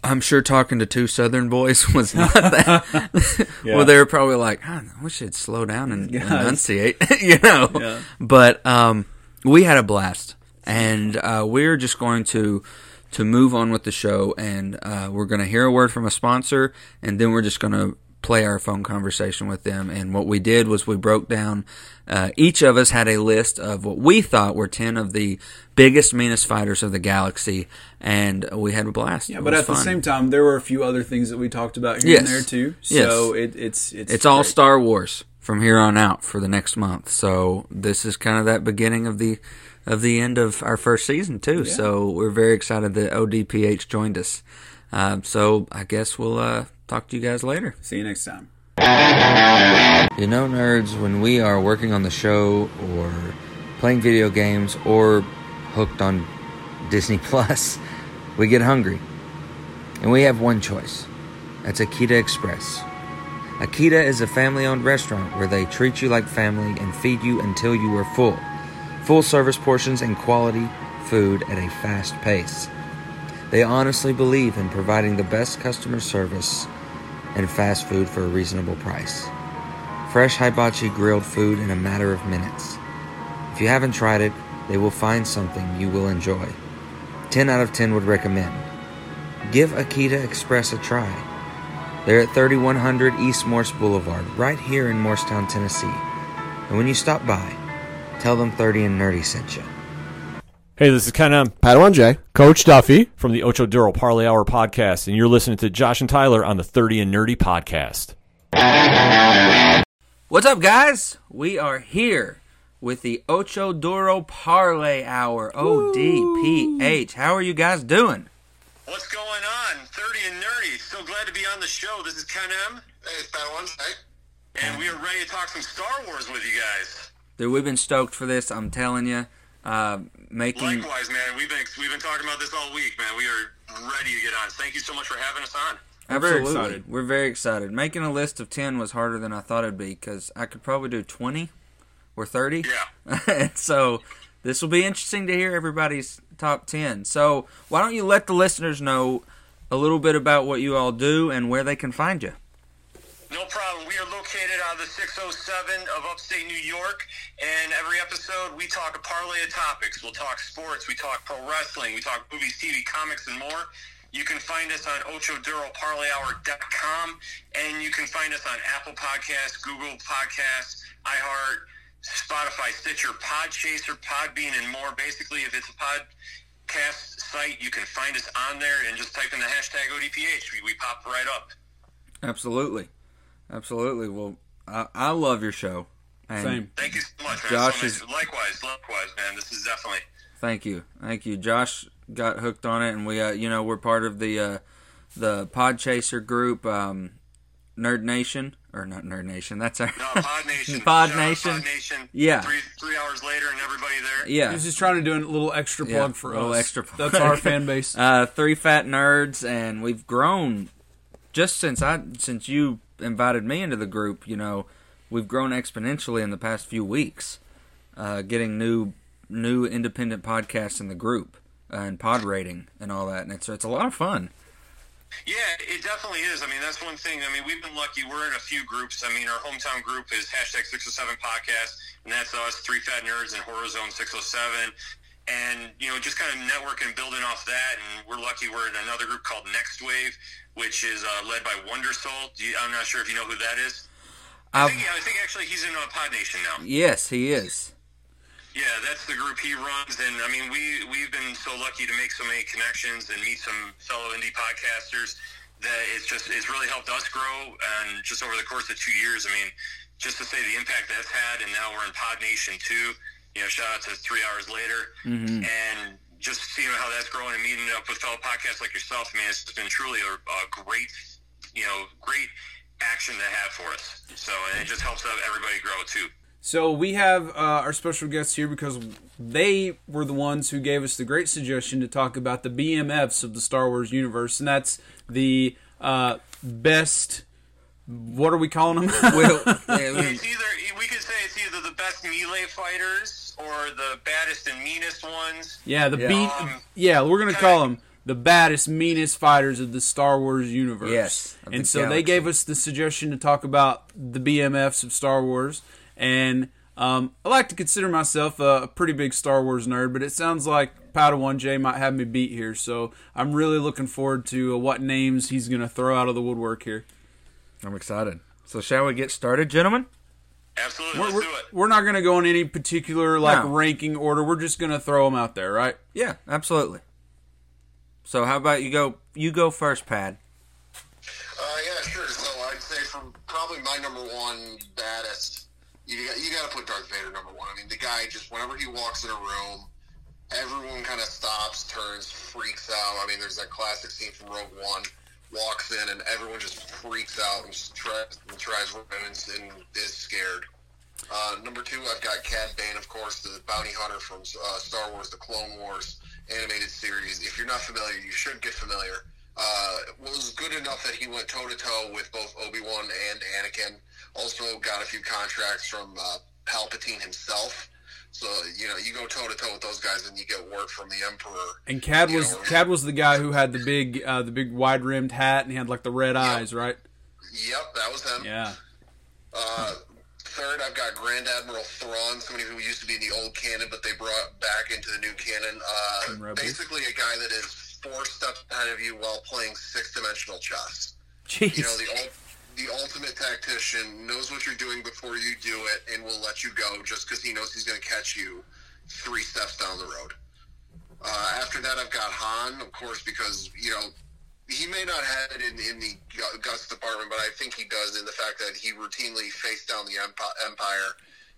I'm sure talking to two Southern boys was not that. Yeah. Well, they were probably like, "Huh, we should slow down and Guys. enunciate, you know. Yeah. But um, we had a blast, and uh, we're just going to to move on with the show, and uh, we're going to hear a word from a sponsor, and then we're just going to play our phone conversation with them. And what we did was we broke down. Uh, each of us had a list of what we thought were ten of the biggest, meanest fighters of the galaxy, and we had a blast. Yeah, but at the same time, there were a few other things that we talked about here and there too. Yes. So it, it's it's it's all. Star Wars from here on out for the next month. So this is kind of that beginning of the of the end of our first season too. So we're very excited that ODPH joined us. Um, so I guess we'll uh, talk to you guys later. See you next time. You know, nerds, when we are working on the show or playing video games or hooked on Disney Plus, we get hungry. And we have one choice that's Akita Express. Akita is a family owned restaurant where they treat you like family and feed you until you are full. Full service portions and quality food at a fast pace. They honestly believe in providing the best customer service and fast food for a reasonable price. Fresh hibachi grilled food in a matter of minutes. If you haven't tried it, they will find something you will enjoy. 10 out of 10 would recommend. Give Akita Express a try. They're at 3100 East Morris Boulevard, right here in Morristown, Tennessee. And when you stop by, tell them 30 and Nerdy sent you. Hey, this is Ken M. Padawan J. Coach Duffy from the Ocho Duro Parlay Hour podcast, and you're listening to Josh and Tyler on the 30 and Nerdy podcast. What's up, guys? We are here with the Ocho Duro Parlay Hour, ODPH. How are you guys doing? What's going on? 30 and Nerdy. So glad to be on the show. This is Ken M. Hey, it's Padawan J. And we are ready to talk some Star Wars with you guys. Dude, we've been stoked for this. I'm telling you, uh, making Likewise, man. We've been we've been talking about this all week, man. We are ready to get on. Thank you so much for having us on. I'm very Absolutely. excited. We're very excited. Making a list of ten was harder than I thought it'd be because I could probably do twenty or thirty. Yeah. and so this will be interesting to hear everybody's top ten. So why don't you let the listeners know a little bit about what you all do and where they can find you? No problem. We are located out of the 607 of upstate New York, and every episode we talk a parlay of topics. We'll talk sports, we talk pro wrestling, we talk movies, TV, comics, and more. You can find us on OchoDuroParlayHour.com, and you can find us on Apple Podcasts, Google Podcasts, iHeart, Spotify, Stitcher, Podchaser, Podbean, and more. Basically, if it's a podcast site. You can find us on there and just type in the hashtag ODPH. We, we pop right up. Absolutely, absolutely. Well, I, I love your show. And Same. Thank you so much, man. Josh so nice. is- likewise, likewise, man. This is definitely. Thank you, thank you. Josh got hooked on it, and we, uh, you know, we're part of the uh, the Podchaser group, um, Nerd Nation, or not Nerd Nation. That's our No, Pod Nation. Pod Shout Nation. Pod Nation. Yeah. Three three hours later, and everybody there. Yeah, He's just trying to do a little extra Yeah, plug for little us. extra plug. That's our fan base. uh, three fat nerds, and we've grown just since I since you invited me into the group. You know, we've grown exponentially in the past few weeks, uh, getting new new independent podcasts in the group uh, and pod rating and all that, and it's it's a lot of fun. Yeah, it definitely is. I mean, that's one thing. I mean, we've been lucky. We're in a few groups. I mean, our hometown group is hashtag 607 podcast, and that's us, Three Fat Nerds and Horror Zone 607. And, you know, just kind of networking and building off that. And we're lucky we're in another group called Next Wave, which is uh, led by Wonder Soul. I'm not sure if you know who that is. I I've, think, I think actually he's in uh, Pod Nation now. yes, he is. Yeah, that's the group he runs, and I mean, we we've been so lucky to make so many connections and meet some fellow indie podcasters that it's just it's really helped us grow. And just over the course of two years, I mean, just to say the impact that's had, and now we're in Pod Nation too. You know, shout out to Three Hours Later, and just seeing how that's growing and meeting up with fellow podcasts like yourself. I mean, it's been truly a, a great, you know, great action to have for us. So, and it just helps out everybody grow too. So we have uh, our special guests here because they were the ones who gave us the great suggestion to talk about the BMFs of the Star Wars universe, and that's the uh, best. What are we calling them? Well, yeah, we- It's either we could say it's either the best melee fighters or the baddest and meanest ones. yeah, the Yeah. beat. Um, Yeah, we're gonna call them the baddest, meanest fighters of the Star Wars universe. Yes, of the and so they gave us the suggestion to talk about the BMFs of Star Wars, and um, I like to consider myself a, a pretty big Star Wars nerd, but it sounds like Padawan J might have me beat here. So I'm really looking forward to uh, what names he's gonna throw out of the woodwork here. I'm excited. So, shall we get started, gentlemen? Absolutely, We're, let's we're, do it. we're not gonna go in any particular like No. ranking order. We're just gonna throw them out there, right? Yeah, absolutely. So, how about you go? You go first, Pad. Uh, yeah, sure. So I'd say from probably my number one baddest, you got, you got to put Darth Vader number one. I mean, the guy just whenever he walks in a room, everyone kind of stops, turns, freaks out. I mean, there's that classic scene from Rogue One. Walks in and everyone just freaks out and tries and tries to run and, and is scared. Uh, number two, I've got Cad Bane, of course, the bounty hunter from uh, Star Wars, the Clone Wars animated series. If you're not familiar, you should get familiar. Uh, was good enough that he went toe to toe with both Obi Wan and Anakin. Also got a few contracts from uh, Palpatine himself. So you know, you go toe to toe with those guys, and you get work from the Emperor. And Cad was know, Cad was the guy who had the big uh, the big wide rimmed hat and he had like the red eyes, right? Yep, that was him. Yeah. Uh, third, I've got Grand Admiral Thrawn, somebody who used to be in the old canon, but they brought back into the new canon. Uh, basically, a guy that is four steps ahead of you while playing six dimensional chess. Jeez. You know, the ul- the ultimate tactician knows what you're doing before you do it, and will let you go just because he knows he's going to catch you three steps down the road. Uh, after that, I've got Han, of course, because you know he may not have it in, in the gu- guts department, but I think he does in the fact that he routinely faced down the Empire,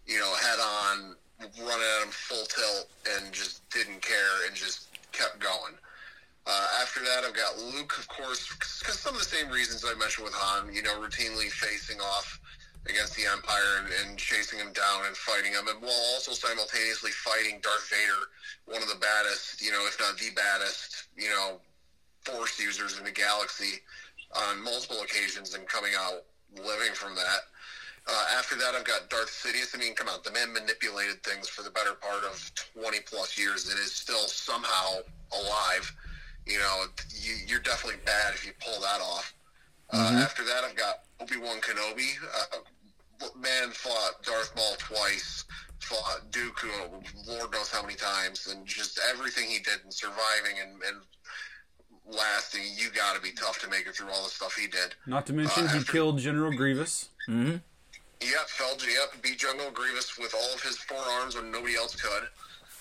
you know, head on, running at him full tilt, and just didn't care and just kept going. Uh, after that, I've got Luke, of course, because some of the same reasons I mentioned with Han, you know, routinely facing off against the Empire and, and chasing him down and fighting him, and while also simultaneously fighting Darth Vader, one of the baddest, you know, if not the baddest, you know, Force users in the galaxy on multiple occasions and coming out living from that. Uh, after that, I've got Darth Sidious. I mean, come on, the man manipulated things for the better part of 20 plus years and is still somehow alive. You know, you, you're definitely bad if you pull that off. Uh, after that, I've got Obi Wan Kenobi. Uh, man fought Darth Maul twice, fought Dooku, Lord knows how many times, and just everything he did in surviving and, and lasting. You got to be tough to make it through all the stuff he did. Not to mention Uh, he killed General Grievous. Yep, fell yep, beat General Grievous with all of his forearms when nobody else could.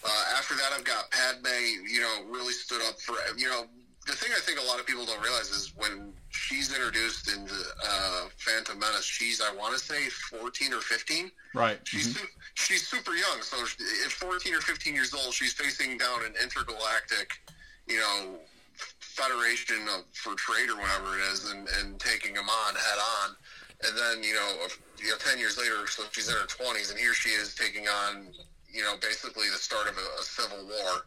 Uh, after that, I've got Padme. You know, really stood up for you know. The thing I think a lot of people don't realize is when she's introduced into uh, Phantom Menace, she's I want to say fourteen or fifteen. Right. She's su- she's super young, so at 14 or 15 years old, she's facing down an intergalactic, you know, federation of, for trade or whatever it is, and, and taking them on head on. And then you know, you know, 10 years later, so she's in her 20s, and here she is taking on, you know, basically the start of a, a civil war.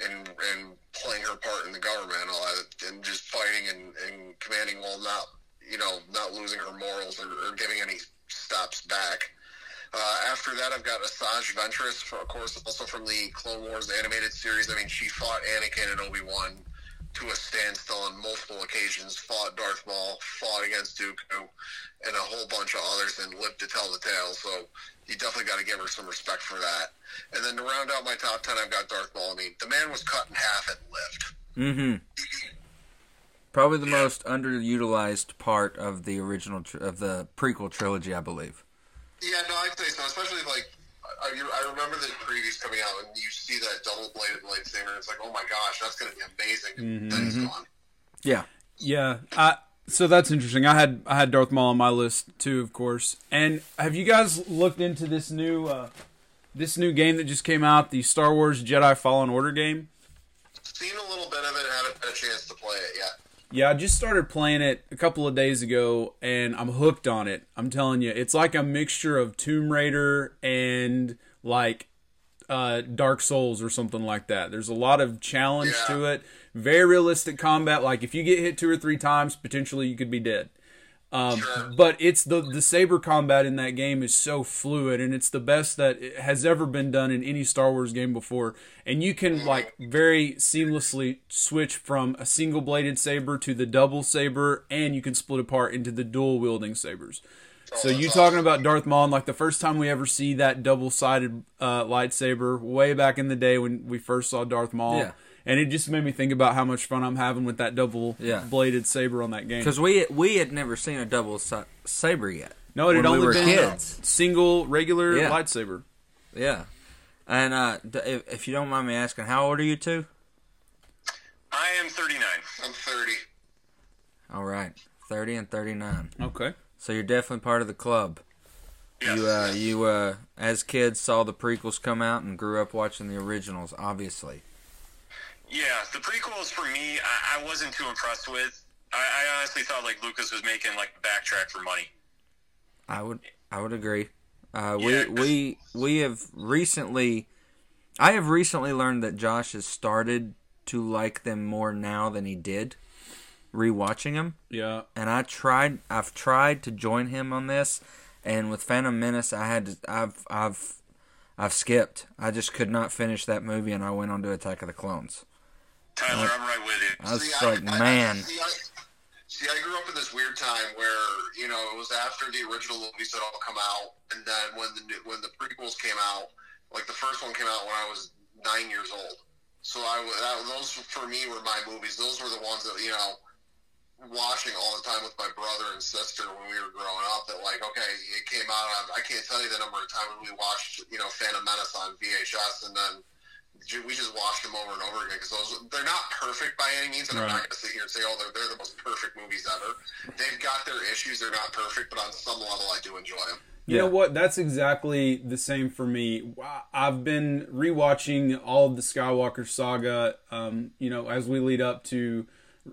And, and playing her part in the government and all that, and just fighting and, and commanding while not, you know, not losing her morals or, or giving any stops back. Uh, after that, I've got Asajj Ventress, for, of course, also from the Clone Wars animated series. I mean, she fought Anakin and Obi Wan to a standstill on multiple occasions. Fought Darth Maul, fought against Dooku, and a whole bunch of others, and lived to tell the tale. So you definitely got to give her some respect for that. And then to round out my top ten, I've got Darth Maul. I mean, the man was cut in half and lived. Mm-hmm. Probably the most underutilized part of the original tr- of the prequel trilogy, I believe. Yeah, no, I'd say so. Especially like I, I remember the previews coming out, and you see that double bladed lightsaber, and it's like, oh my gosh, that's going to be amazing. And then it's gone. Yeah. Yeah. I, so that's interesting. I had I had Darth Maul on my list too, of course. And have you guys looked into this new uh, this new game that just came out, the Star Wars Jedi Fallen Order game? Seen a little bit of it, haven't had a chance to play it yet. Yeah, I just started playing it a couple of days ago, and I'm hooked on it. I'm telling you, it's like a mixture of Tomb Raider and like uh, Dark Souls or something like that. There's a lot of challenge Yeah. to it. Very realistic combat. Like if you get hit two or three times, potentially you could be dead. Um, Sure. But it's the the saber combat in that game is so fluid, and it's the best that it has ever been done in any Star Wars game before. And you can like very seamlessly switch from a single bladed saber to the double saber, and you can split apart into the dual wielding sabers. So you talking about Darth Maul? and, Like the first time we ever see that double sided uh, lightsaber, way back in the day when we first saw Darth Maul. Yeah. And it just made me think about how much fun I'm having with that double Yeah. bladed saber on that game. Because we we had never seen a double sa- saber yet. No, it had when we only were been kids. single regular Yeah. lightsaber. Yeah. And uh, d- if, if you don't mind me asking, how old are you two? I am 39. I'm 30. All right, thirty and thirty-nine. Okay. So you're definitely part of the club. Yes. You uh, you uh, as kids saw the prequels come out and grew up watching the originals. Obviously. Yeah, the prequels for me, I, I wasn't too impressed with. I, I honestly thought like Lucas was making like backtrack for money. I would I would agree. Uh, Yeah, we we we have recently, I have recently learned that Josh has started to like them more now than he did, rewatching him. Yeah. And I tried, I've tried to join him on this, and with Phantom Menace, I had to, I've I've I've skipped. I just could not finish that movie, and I went on to Attack of the Clones. Tyler, I'm right with you. I was See, like, I- I- man, see, I, see, I grew up in this weird time where you know it was after the original movies had all come out, and then when the new- when the prequels came out, like the first one came out when I was nine years old. So I that, those for me were my movies. Those were the ones that you know watching all the time with my brother and sister when we were growing up. That like, okay, it came out. On, I can't tell you the number of times we watched you know Phantom Menace on VHS, and then we just watched them over and over again because those they're not perfect by any means, and I'm not going to sit here and say, oh, they're they're the most perfect movies ever. They've got their issues; they're not perfect, but on some level, I do enjoy them. You Yeah. know what? That's exactly the same for me. I've been rewatching all of the Skywalker saga. Um, you know, as we lead up to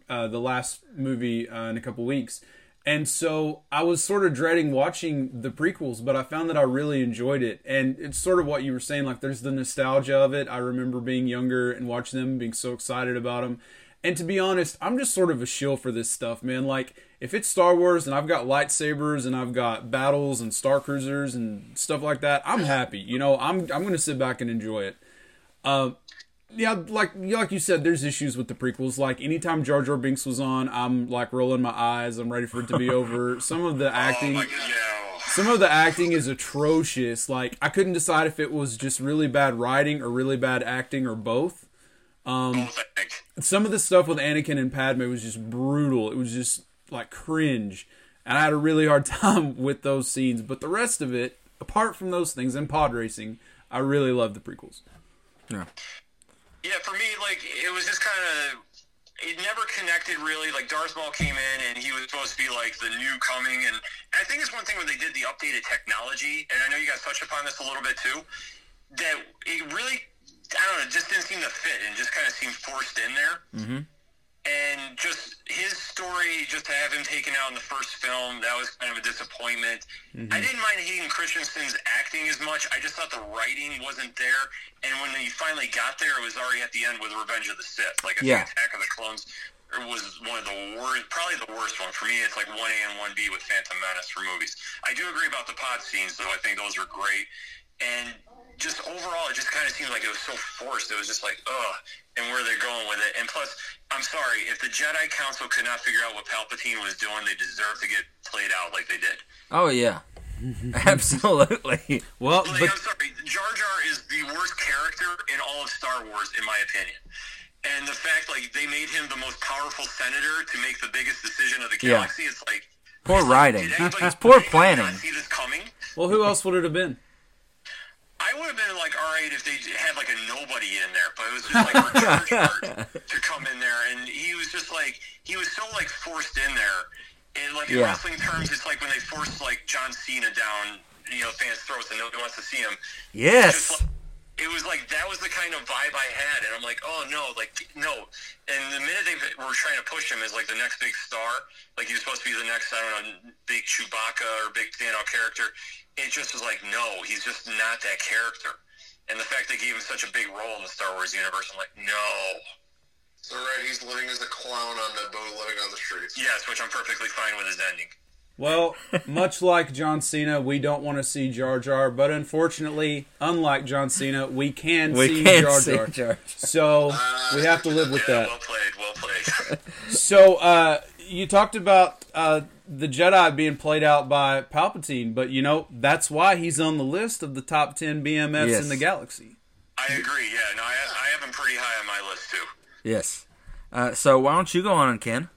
uh, the last movie uh, in a couple weeks, and so I was sort of dreading watching the prequels, but I found that I really enjoyed it. And it's sort of what you were saying. Like, there's the nostalgia of it. I remember being younger and watching them, being so excited about them. And to be honest, I'm just sort of a shill for this stuff, man. Like, if it's Star Wars and I've got lightsabers and I've got battles and star cruisers and stuff like that, I'm happy. You know, I'm I'm gonna sit back and enjoy it. Uh, yeah, like like you said, there's issues with the prequels. Like anytime Jar Jar Binks was on, I'm like rolling my eyes. I'm ready for it to be over. Some of the Oh acting, my god, yeah. some of the acting is atrocious. Like I couldn't decide if it was just really bad writing or really bad acting or both. Um, both, I think. some of the stuff with Anakin and Padme was just brutal. It was just like cringe. And I had a really hard time with those scenes. But the rest of it, apart from those things and pod racing, I really love the prequels. Yeah. Yeah, for me, like it was just kind of it never connected really. Like Darth Maul came in and he was supposed to be like the new coming, and I think it's one thing when they did the updated technology, and I know you guys touched upon this a little bit too. That it really, I don't know, just didn't seem to fit and just kind of seemed forced in there. Mm-hmm. And just his story, just to have him taken out in the first film, that was kind of a disappointment. Mm-hmm. I didn't mind Hayden Christensen's acting as much. I just thought the writing wasn't there. And when he finally got there, it was already at the end with Revenge of the Sith. Like, I Yeah. Attack of the Clones was one of the worst, probably the worst one. For me, it's like 1A and 1B with Phantom Menace for movies. I do agree about the pod scenes, though. I think those were great. And just overall, it just kind of seemed like it was so forced. It was just like, ugh, and where they're going with it. And plus, I'm sorry, if the Jedi Council could not figure out what Palpatine was doing, they deserve to get played out like they did. Oh yeah, absolutely. Well, Like, but I'm sorry, Jar Jar is the worst character in all of Star Wars, in my opinion. And the fact, like, they made him the most powerful senator to make the biggest decision of the Yeah. galaxy, it's like, Poor writing. did anybody, It's poor planning. not see this coming? well, who else would it have been? I would have been like, all right, if they had like a nobody in there, but it was just like for Jar Jar to come in there, and he was just like, he was so like forced in there. And like in Yeah. wrestling terms, it's like when they force like John Cena down, you know, fans' throats, and nobody wants to see him. Yes. It was like that was the kind of vibe I had, and I'm like, oh no, like no. And the minute they were trying to push him as like the next big star, like he was supposed to be the next, I don't know, big Chewbacca or big standout character, it just was like, no, he's just not that character. And the fact they gave him such a big role in the Star Wars universe, I'm like, no. So right, he's living as a clown on the boat, living on the streets. Yes, which I'm perfectly fine with his ending. Well, much like John Cena, we don't want to see Jar Jar, but unfortunately, unlike John Cena, we can We see can't Jar see Jar. Jar. So we have to live with yeah, that. well played, well played. So uh, you talked about uh, the Jedi being played out by Palpatine, but you know that's why he's on the list of the top ten BMFs Yes. in the galaxy. I agree. Yeah, no, I, I have him pretty high on my list too. Yes. Uh, so why don't you go on, Ken?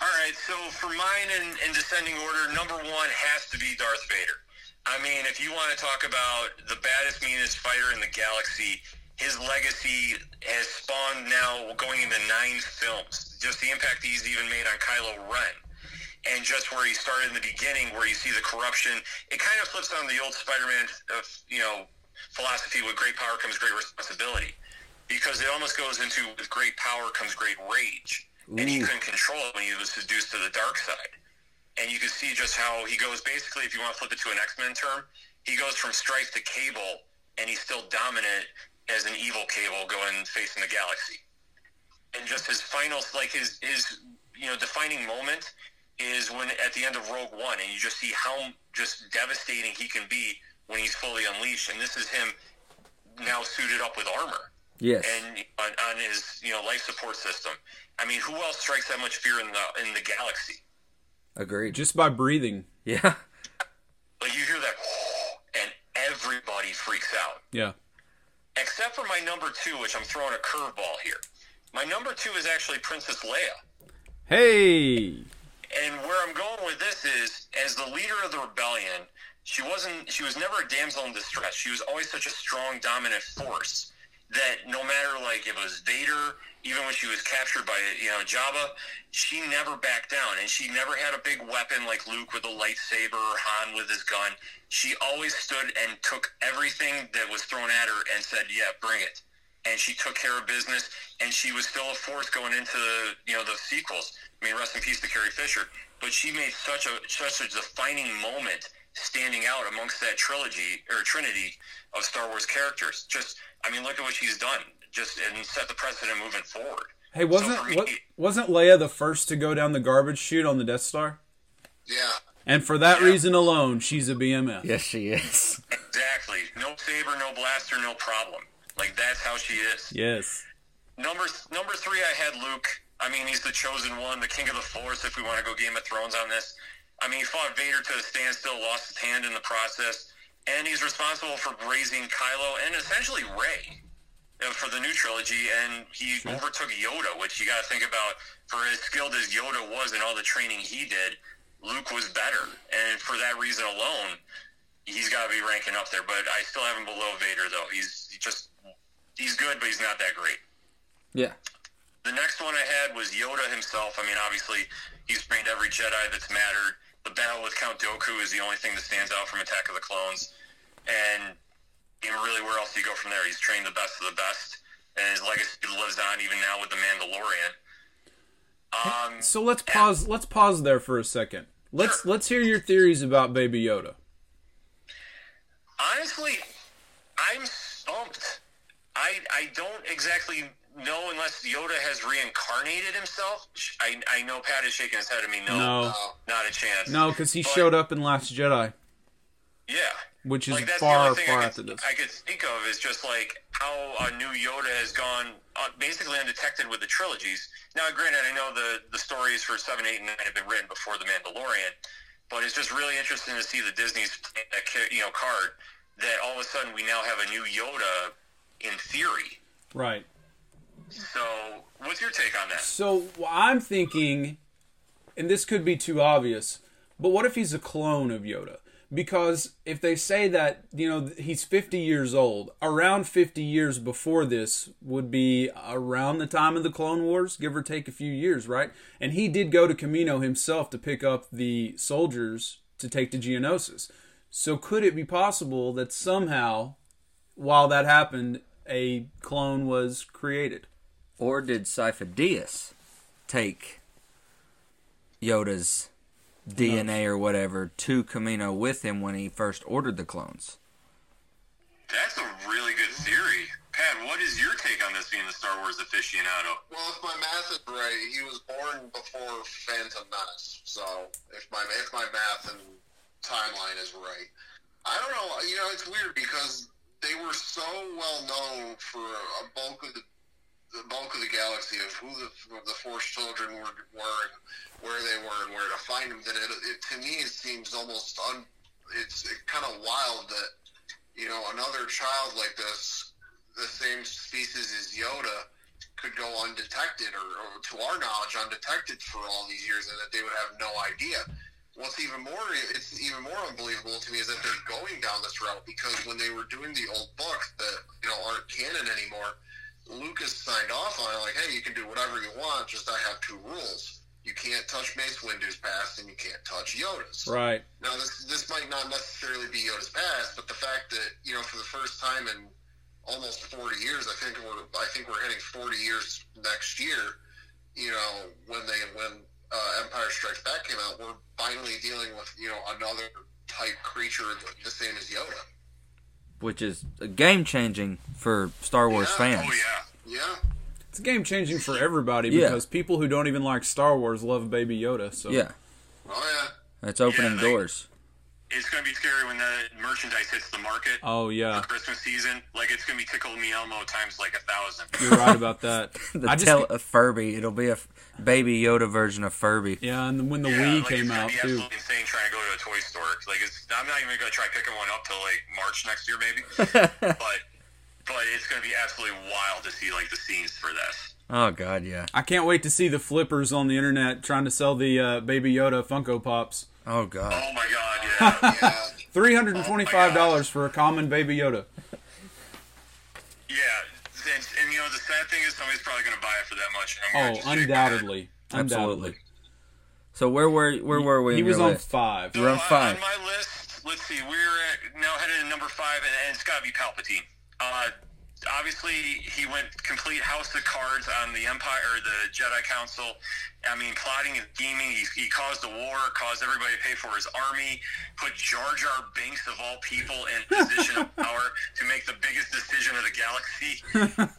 All right, so for mine in, in descending order, number one has to be Darth Vader. I mean, if you want to talk about the baddest, meanest fighter in the galaxy, his legacy has spawned now going into nine films. Just the impact he's even made on Kylo Ren. And just where he started in the beginning, where you see the corruption, it kind of flips on the old Spider-Man, uh, you know, philosophy. With great power comes great responsibility, because it almost goes into with great power comes great rage, and he couldn't control it when he was seduced to the dark side. And you can see just how he goes. Basically, if you want to flip it to an X-Men term, he goes from Stryfe to Cable, and he's still dominant as an evil Cable going facing the galaxy. And just his final, like his his you know defining moment is when at the end of Rogue One, and you just see how just devastating he can be when he's fully unleashed. And this is him now suited up with armor Yes. and on, on his you know life support system. I mean, who else strikes that much fear in the in the galaxy? Agreed. Just by breathing. Yeah. Like you hear that, and everybody freaks out. Yeah. Except for my number two, which I'm throwing a curveball here. My number two is actually Princess Leia. Hey. And where I'm going with this is, as the leader of the rebellion, she wasn't. She was never a damsel in distress. She was always such a strong, dominant force that no matter like if it was Vader, even when she was captured by you know Jabba, she never backed down, and she never had a big weapon like Luke with a lightsaber or Han with his gun. She always stood and took everything that was thrown at her and said, "Yeah, bring it." And she took care of business, and she was still a force going into you know the sequels. I mean, rest in peace to Carrie Fisher, but she made such a such a defining moment standing out amongst that trilogy or trinity of Star Wars characters. Just, I mean, look at what she's done. Just and set the precedent moving forward. Hey, wasn't So me- wa- wasn't Leia the first to go down the garbage chute on the Death Star? Yeah. And for that reason alone, she's a BMF. Yes, she is. Exactly. No saber, no blaster, no problem. Like that's how she is. Yes. Number number three, I had Luke. I mean, he's the chosen one, the king of the Force. If we want to go Game of Thrones on this, I mean, he fought Vader to a standstill, lost his hand in the process, and he's responsible for raising Kylo and essentially Rey for the new trilogy. And he overtook Yoda, which you got to think about. For as skilled as Yoda was and all the training he did, Luke was better, and for that reason alone, he's got to be ranking up there. But I still have him below Vader, though. He's just he's good, but he's not that great. Yeah. The next one I had was Yoda himself. I mean, obviously, he's trained every Jedi that's mattered. The battle with Count Dooku is the only thing that stands out from Attack of the Clones. And you know, really, where else do you go from there? He's trained the best of the best, and his legacy lives on even now with the Mandalorian. Um, So let's pause. Let's pause there for a second. Let's let's hear your theories about Baby Yoda. honestly, I'm stumped. I I don't exactly know unless Yoda has reincarnated himself. I I know Pat is shaking his head at me. No, No. not a chance. No, because he But- showed up in Last Jedi, Yeah. which is like far far I after could, this. I could think of is just like how a new Yoda has gone uh, basically undetected with the trilogies. Now, granted, I know the the stories for seven, eight, and nine have been written before the Mandalorian, but it's just really interesting to see the Disney's you know card that all of a sudden we now have a new Yoda in theory. Right. So, what's your take on that? So I'm thinking, and this could be too obvious, but what if he's a clone of Yoda? Because if they say that you know he's 50 years old, around 50 years before this would be around the time of the Clone Wars, give or take a few years, right? And he did go to Kamino himself to pick up the soldiers to take to Geonosis. So could it be possible that somehow, while that happened, a clone was created? Or did Sifo-Dyas take Yoda's DNA or whatever to Kamino with him when he first ordered the clones? That's a really good theory. Pat, what is your take on this being a Star Wars aficionado? Well, if my math is right, he was born before Phantom Menace. So if my if my math and timeline is right, I don't know. You know, it's weird because they were so well known for a bulk of the, the bulk of the galaxy of who the the Force children were, were and where they were and where to find them. That it, it to me it seems almost un. It's kind of wild that you know another child like this, the same species as Yoda could go undetected or, or to our knowledge undetected for all these years and that they would have no idea what's even more it's even more unbelievable to me is that they're going down this route because when they were doing the old books that you know aren't canon anymore lucas signed off on it like hey you can do whatever you want just i have two rules you can't touch mace windu's past and you can't touch yoda's Right. now, this this might not necessarily be Yoda's past, but the fact that you know, for the first time in almost 40 years, I think we're I think we're hitting 40 years next year. You know, when they when uh, Empire Strikes Back came out, we're finally dealing with you know another type creature the same as Yoda. Which is a game changing for Star Wars Yeah. Oh, fans. Oh yeah. Yeah, It's game changing for everybody Yeah. because people who don't even like Star Wars love Baby Yoda. So Yeah, oh yeah, it's opening Yeah, doors. It's going to be scary when the merchandise hits the market Oh yeah, for Christmas season. Like it's going to be Tickle Me Elmo times like a thousand. you're right about that. The I just tell a Furby. It'll be a baby Yoda version of Furby. yeah, and when the Yeah, Wii like, came it's out be too. absolutely insane trying to go to a toy store. Like it's, I'm not even going to try picking one up till like March next year, maybe. but but it's going to be absolutely wild to see like the scenes for this. Oh God, yeah. I can't wait to see the flippers on the internet trying to sell the uh, Baby Yoda Funko Pops. Oh God. Oh my god, yeah, yeah, Three hundred and twenty-five dollars for a common Baby Yoda. yeah. And, and you know the sad thing is somebody's probably going to buy it for that much. I'm Oh, gonna just shake my head. undoubtedly, Absolutely. So where were where were we? He was on list? five. So You're on on- five. On my list, let's see, we're at, now headed to number five, and, and it's got to be Palpatine. Uh, obviously, he went complete house of cards on the Empire or the Jedi Council. I mean, plotting and scheming. He, he caused a war, caused everybody to pay for his army, put Jar Jar Binks of all people in position of power to make the biggest decision of the galaxy.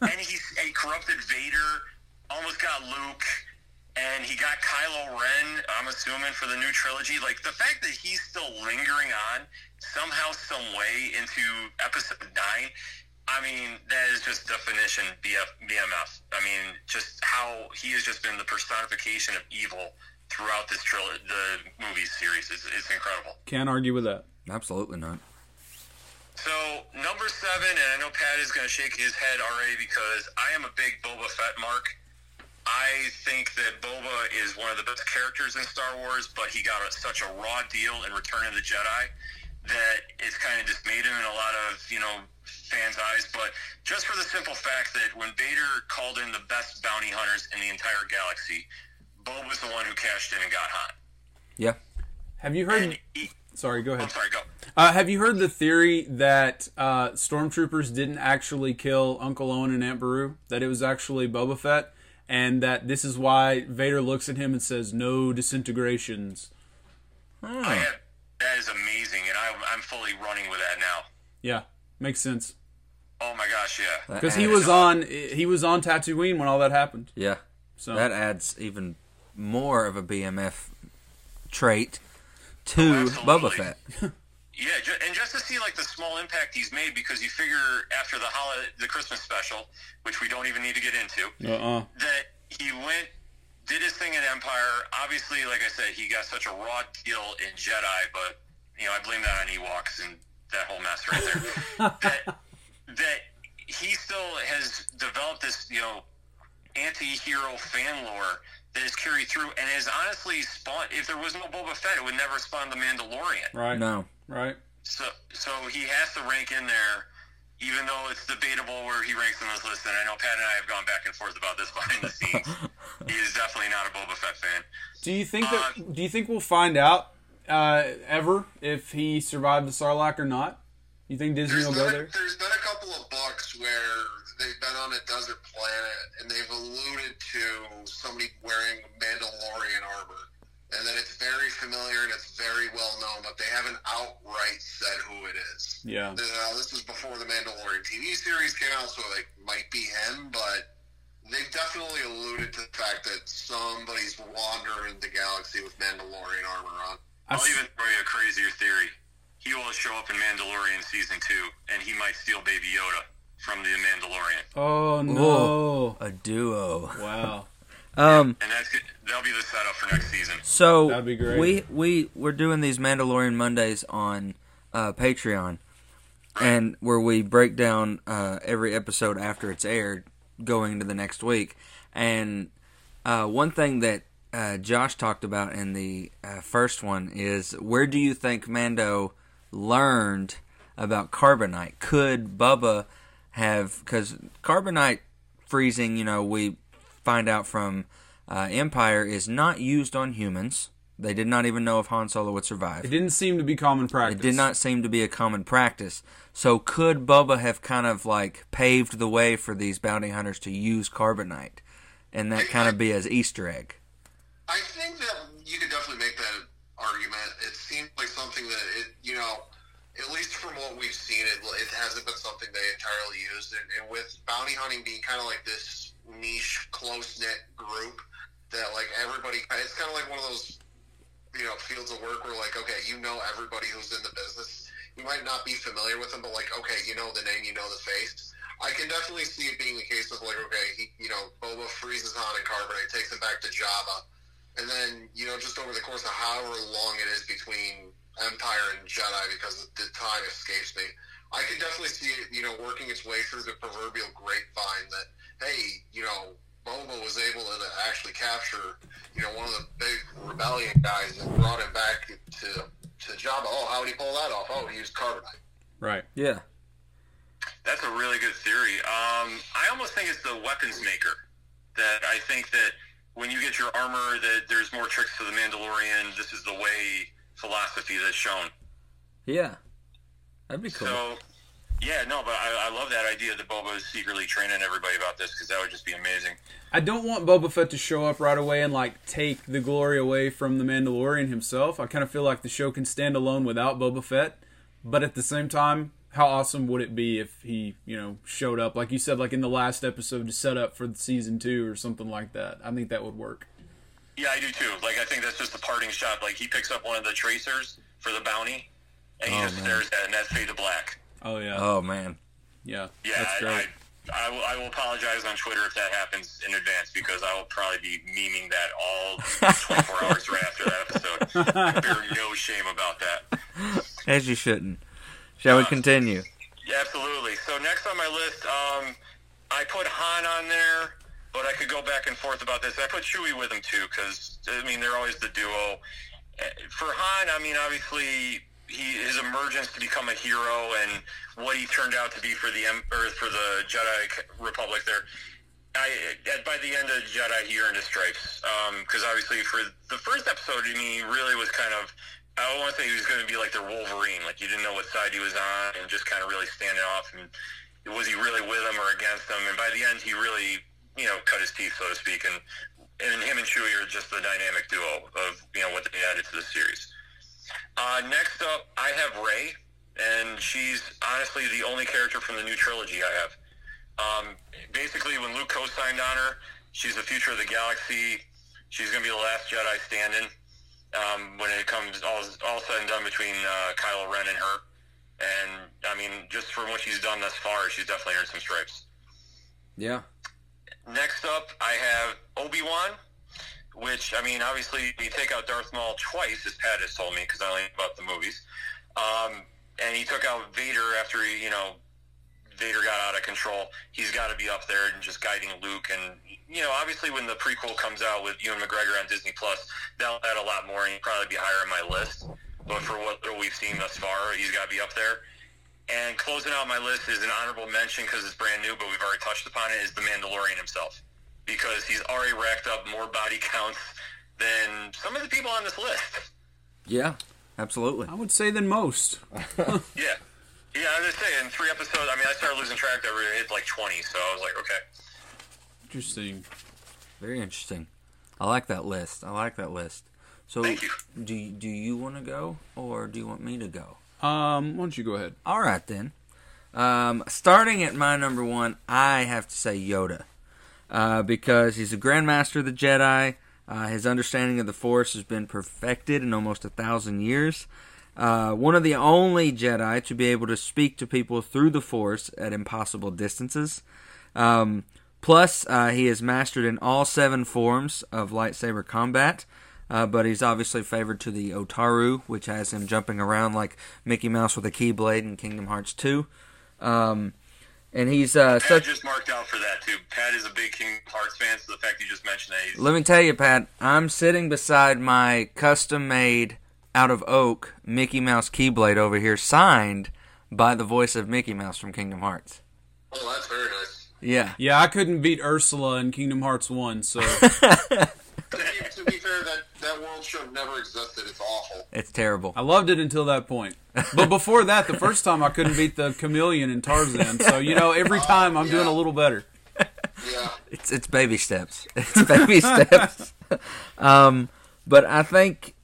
and he's he corrupted Vader, almost got Luke and he got Kylo Ren, I'm assuming, for the new trilogy. Like, the fact that he's still lingering on somehow, some way into episode 9, I mean, that is just definition BF, BMF. I mean, just how he has just been the personification of evil throughout this trilogy, the movie series. is is incredible. Can't argue with that. Absolutely not. So number seven, and I know Pat is going to shake his head already because I am a big Boba Fett mark. I think that Boba is one of the best characters in Star Wars, but he got a, such a raw deal in Return of the Jedi that it's kind of dismayed him in a lot of you know fans' eyes, but just for the simple fact that when Vader called in the best bounty hunters in the entire galaxy, Bob was the one who cashed in and got hot. Yeah. Have you heard? He, Sorry, go ahead. I'm ahead. sorry, go. Uh, have you heard the theory that uh, stormtroopers didn't actually kill Uncle Owen and Aunt Beru? That it was actually Boba Fett, and that this is why Vader looks at him and says, "No disintegrations." I have, that is amazing, and I, I'm fully running with that now. Yeah, makes sense. Oh my gosh, yeah. Because he was on he was on Tatooine when all that happened. Yeah. So That adds even more of a BMF trait to Oh, absolutely. Boba Fett. Yeah, ju- and just to see like the small impact he's made, because you figure after the holiday, the Christmas special, which we don't even need to get into, uh-uh. that he went, did his thing in Empire. Obviously, like I said, he got such a raw deal in Jedi, but you know I blame that on Ewoks and that whole mess right there. that, that he still has developed this, you know, anti-hero fan lore that is carried through and has honestly spawned. If there was no Boba Fett, it would never spawn the Mandalorian. Right. No. Right. So, so he has to rank in there, even though it's debatable where he ranks in this list. And I know Pat and I have gone back and forth about this behind the scenes. he is definitely not a Boba Fett fan. Do you think that? Uh, Do you think we'll find out uh, ever if he survived the Sarlacc or not? You think Disney will go a, there? there's been a couple of books where they've been on a desert planet and they've alluded to somebody wearing Mandalorian armor. And that it's very familiar and it's very well known, but they haven't outright said who it is. Yeah. Uh, this was before the Mandalorian TV series came out, so it might be him, but they've definitely alluded to the fact that somebody's wandering the galaxy with Mandalorian armor on. I I'll even throw you a crazier theory. He will show up in Mandalorian season two, and he might steal Baby Yoda from the Mandalorian, Oh no! A duo. Wow. Um. and that's good. that'll be the setup for next season. So That'd be great. we we we're doing these Mandalorian Mondays on uh, Patreon, and where we break down uh, every episode after it's aired, going into the next week. And uh, one thing that uh, Josh talked about in the uh, first one is where do you think Mando learned about carbonite? Could Bubba have because carbonite freezing? You know, we find out from uh, Empire is not used on humans. They did not even know if Han Solo would survive. It didn't seem to be common practice. It did not seem to be a common practice. So could Bubba have kind of like paved the way for these bounty hunters to use carbonite, and that kind of be as Easter egg? I think that you could definitely make that argument. It seems like something that it, you know, at least from what we've seen, it, it hasn't been something they entirely used. And, and with bounty hunting being kind of like this niche, close knit group, that like everybody, it's kind of like one of those, you know, fields of work where like, okay, you know everybody who's in the business. You might not be familiar with them, but like, okay, you know the name, you know the face. I can definitely see it being the case of like, okay, he, you know, Boba freezes Han and Carbonite, takes him back to Jabba, and then you know, just over the course of however long it is between Empire and Jedi, because the time escapes me, I can definitely see it, you know, working its way through the proverbial grapevine that, hey, you know, Boba was able to actually capture, you know, one of the big rebellion guys and brought him back to to Jabba. Oh, how did he pull that off? Oh, he used carbonite. Right. Yeah. That's a really good theory. Um, I almost think it's the weapons maker. That I think that when you get your armor, that there's more tricks to the Mandalorian. This is the way philosophy that's shown. Yeah. That'd be cool. So, yeah, no, but I, I love that idea that Boba is secretly training everybody about this because that would just be amazing. I don't want Boba Fett to show up right away and like take the glory away from the Mandalorian himself. I kind of feel like the show can stand alone without Boba Fett, but at the same time, how awesome would it be if he, you know, showed up like you said, like in the last episode to set up for season two or something like that? I think that would work. Yeah, I do too. Like, I think that's just the parting shot. Like, he picks up one of the tracers for the bounty, and he Oh, just man. stares at it, and that's fade to black. Oh yeah, oh man. yeah, Yeah, that's I, great. I, I, will, I will apologize on Twitter if that happens in advance because I will probably be memeing that all 24 hours right after that episode. I bear no shame about that. As you shouldn't. Shall we continue? Yeah, absolutely. So next on my list, um, I put Han on there, but I could go back and forth about this. I put Chewie with him too because I mean they're always the duo. Uh, For Han, I mean obviously he his emergence to become a hero and what he turned out to be for the or for the Jedi Republic there. I by the end of Jedi, he earned his stripes um, because obviously for the first episode, he really was kind of. I don't want to say he was going to be like their Wolverine, like you didn't know what side he was on, and just kind of really standing off. And was he really with them or against them? And by the end, he really, you know, cut his teeth, so to speak. And and him and Chewie are just the dynamic duo of you know what they added to the series. Uh, next up, I have Rey, and she's honestly the only character from the new trilogy I have. Um, basically, when Luke co-signed on her, she's the future of the galaxy. She's going to be the last Jedi standing um, when it comes all, all said and done between uh, Kylo Ren and her. And I mean, just from what she's done thus far, she's definitely earned some stripes. Yeah. Next up, I have Obi Wan, which I mean, obviously, you take out Darth Maul twice, as Pat has told me, because I only about the movies. Um, and he took out Vader after he, you know, Vader got out of control. He's got to be up there and just guiding Luke. And you know, obviously, when the prequel comes out with Ewan McGregor on Disney Plus, that'll add a lot more, and he'll probably be higher on my list. But for what we've seen thus far, he's got to be up there. And closing out my list is an honorable mention because it's brand new, but we've already touched upon it. Is the Mandalorian himself because he's already racked up more body counts than some of the people on this list. Yeah. Absolutely. I would say than most. Yeah. Yeah, I was just saying, three episodes. I mean, I started losing track. There it hit like twenty, so I was like, okay. Interesting. Very interesting. I like that list. I like that list. So, Thank you. do you, do you want to go or do you want me to go? Um, why don't you go ahead? All right then. Um, starting at my number one, I have to say Yoda, uh, because he's a Grandmaster of the Jedi. Uh, his understanding of the Force has been perfected in almost a thousand years. Uh, one of the only Jedi to be able to speak to people through the Force at impossible distances. Um, plus, uh, he is mastered in all seven forms of lightsaber combat. Uh, but he's obviously favored to the Ataru, which has him jumping around like Mickey Mouse with a Keyblade in Kingdom Hearts 2. Um, and he's uh, Pat such. just marked out for that too. Pat is a big Kingdom Hearts fan, so the fact you just mentioned that, he's, Let me tell you, Pat, I'm sitting beside my custom made out of oak Mickey Mouse Keyblade over here, signed by the voice of Mickey Mouse from Kingdom Hearts. Oh, that's very nice. Yeah. Yeah, I couldn't beat Ursula in Kingdom Hearts 1, so To be, to be fair, that, that world should have never existed. It's awful. It's terrible. I loved it until that point. But before that, the first time I couldn't beat the chameleon in Tarzan. So, you know, every time I'm doing a little better. Yeah. It's it's baby steps. It's baby steps. Um, but I think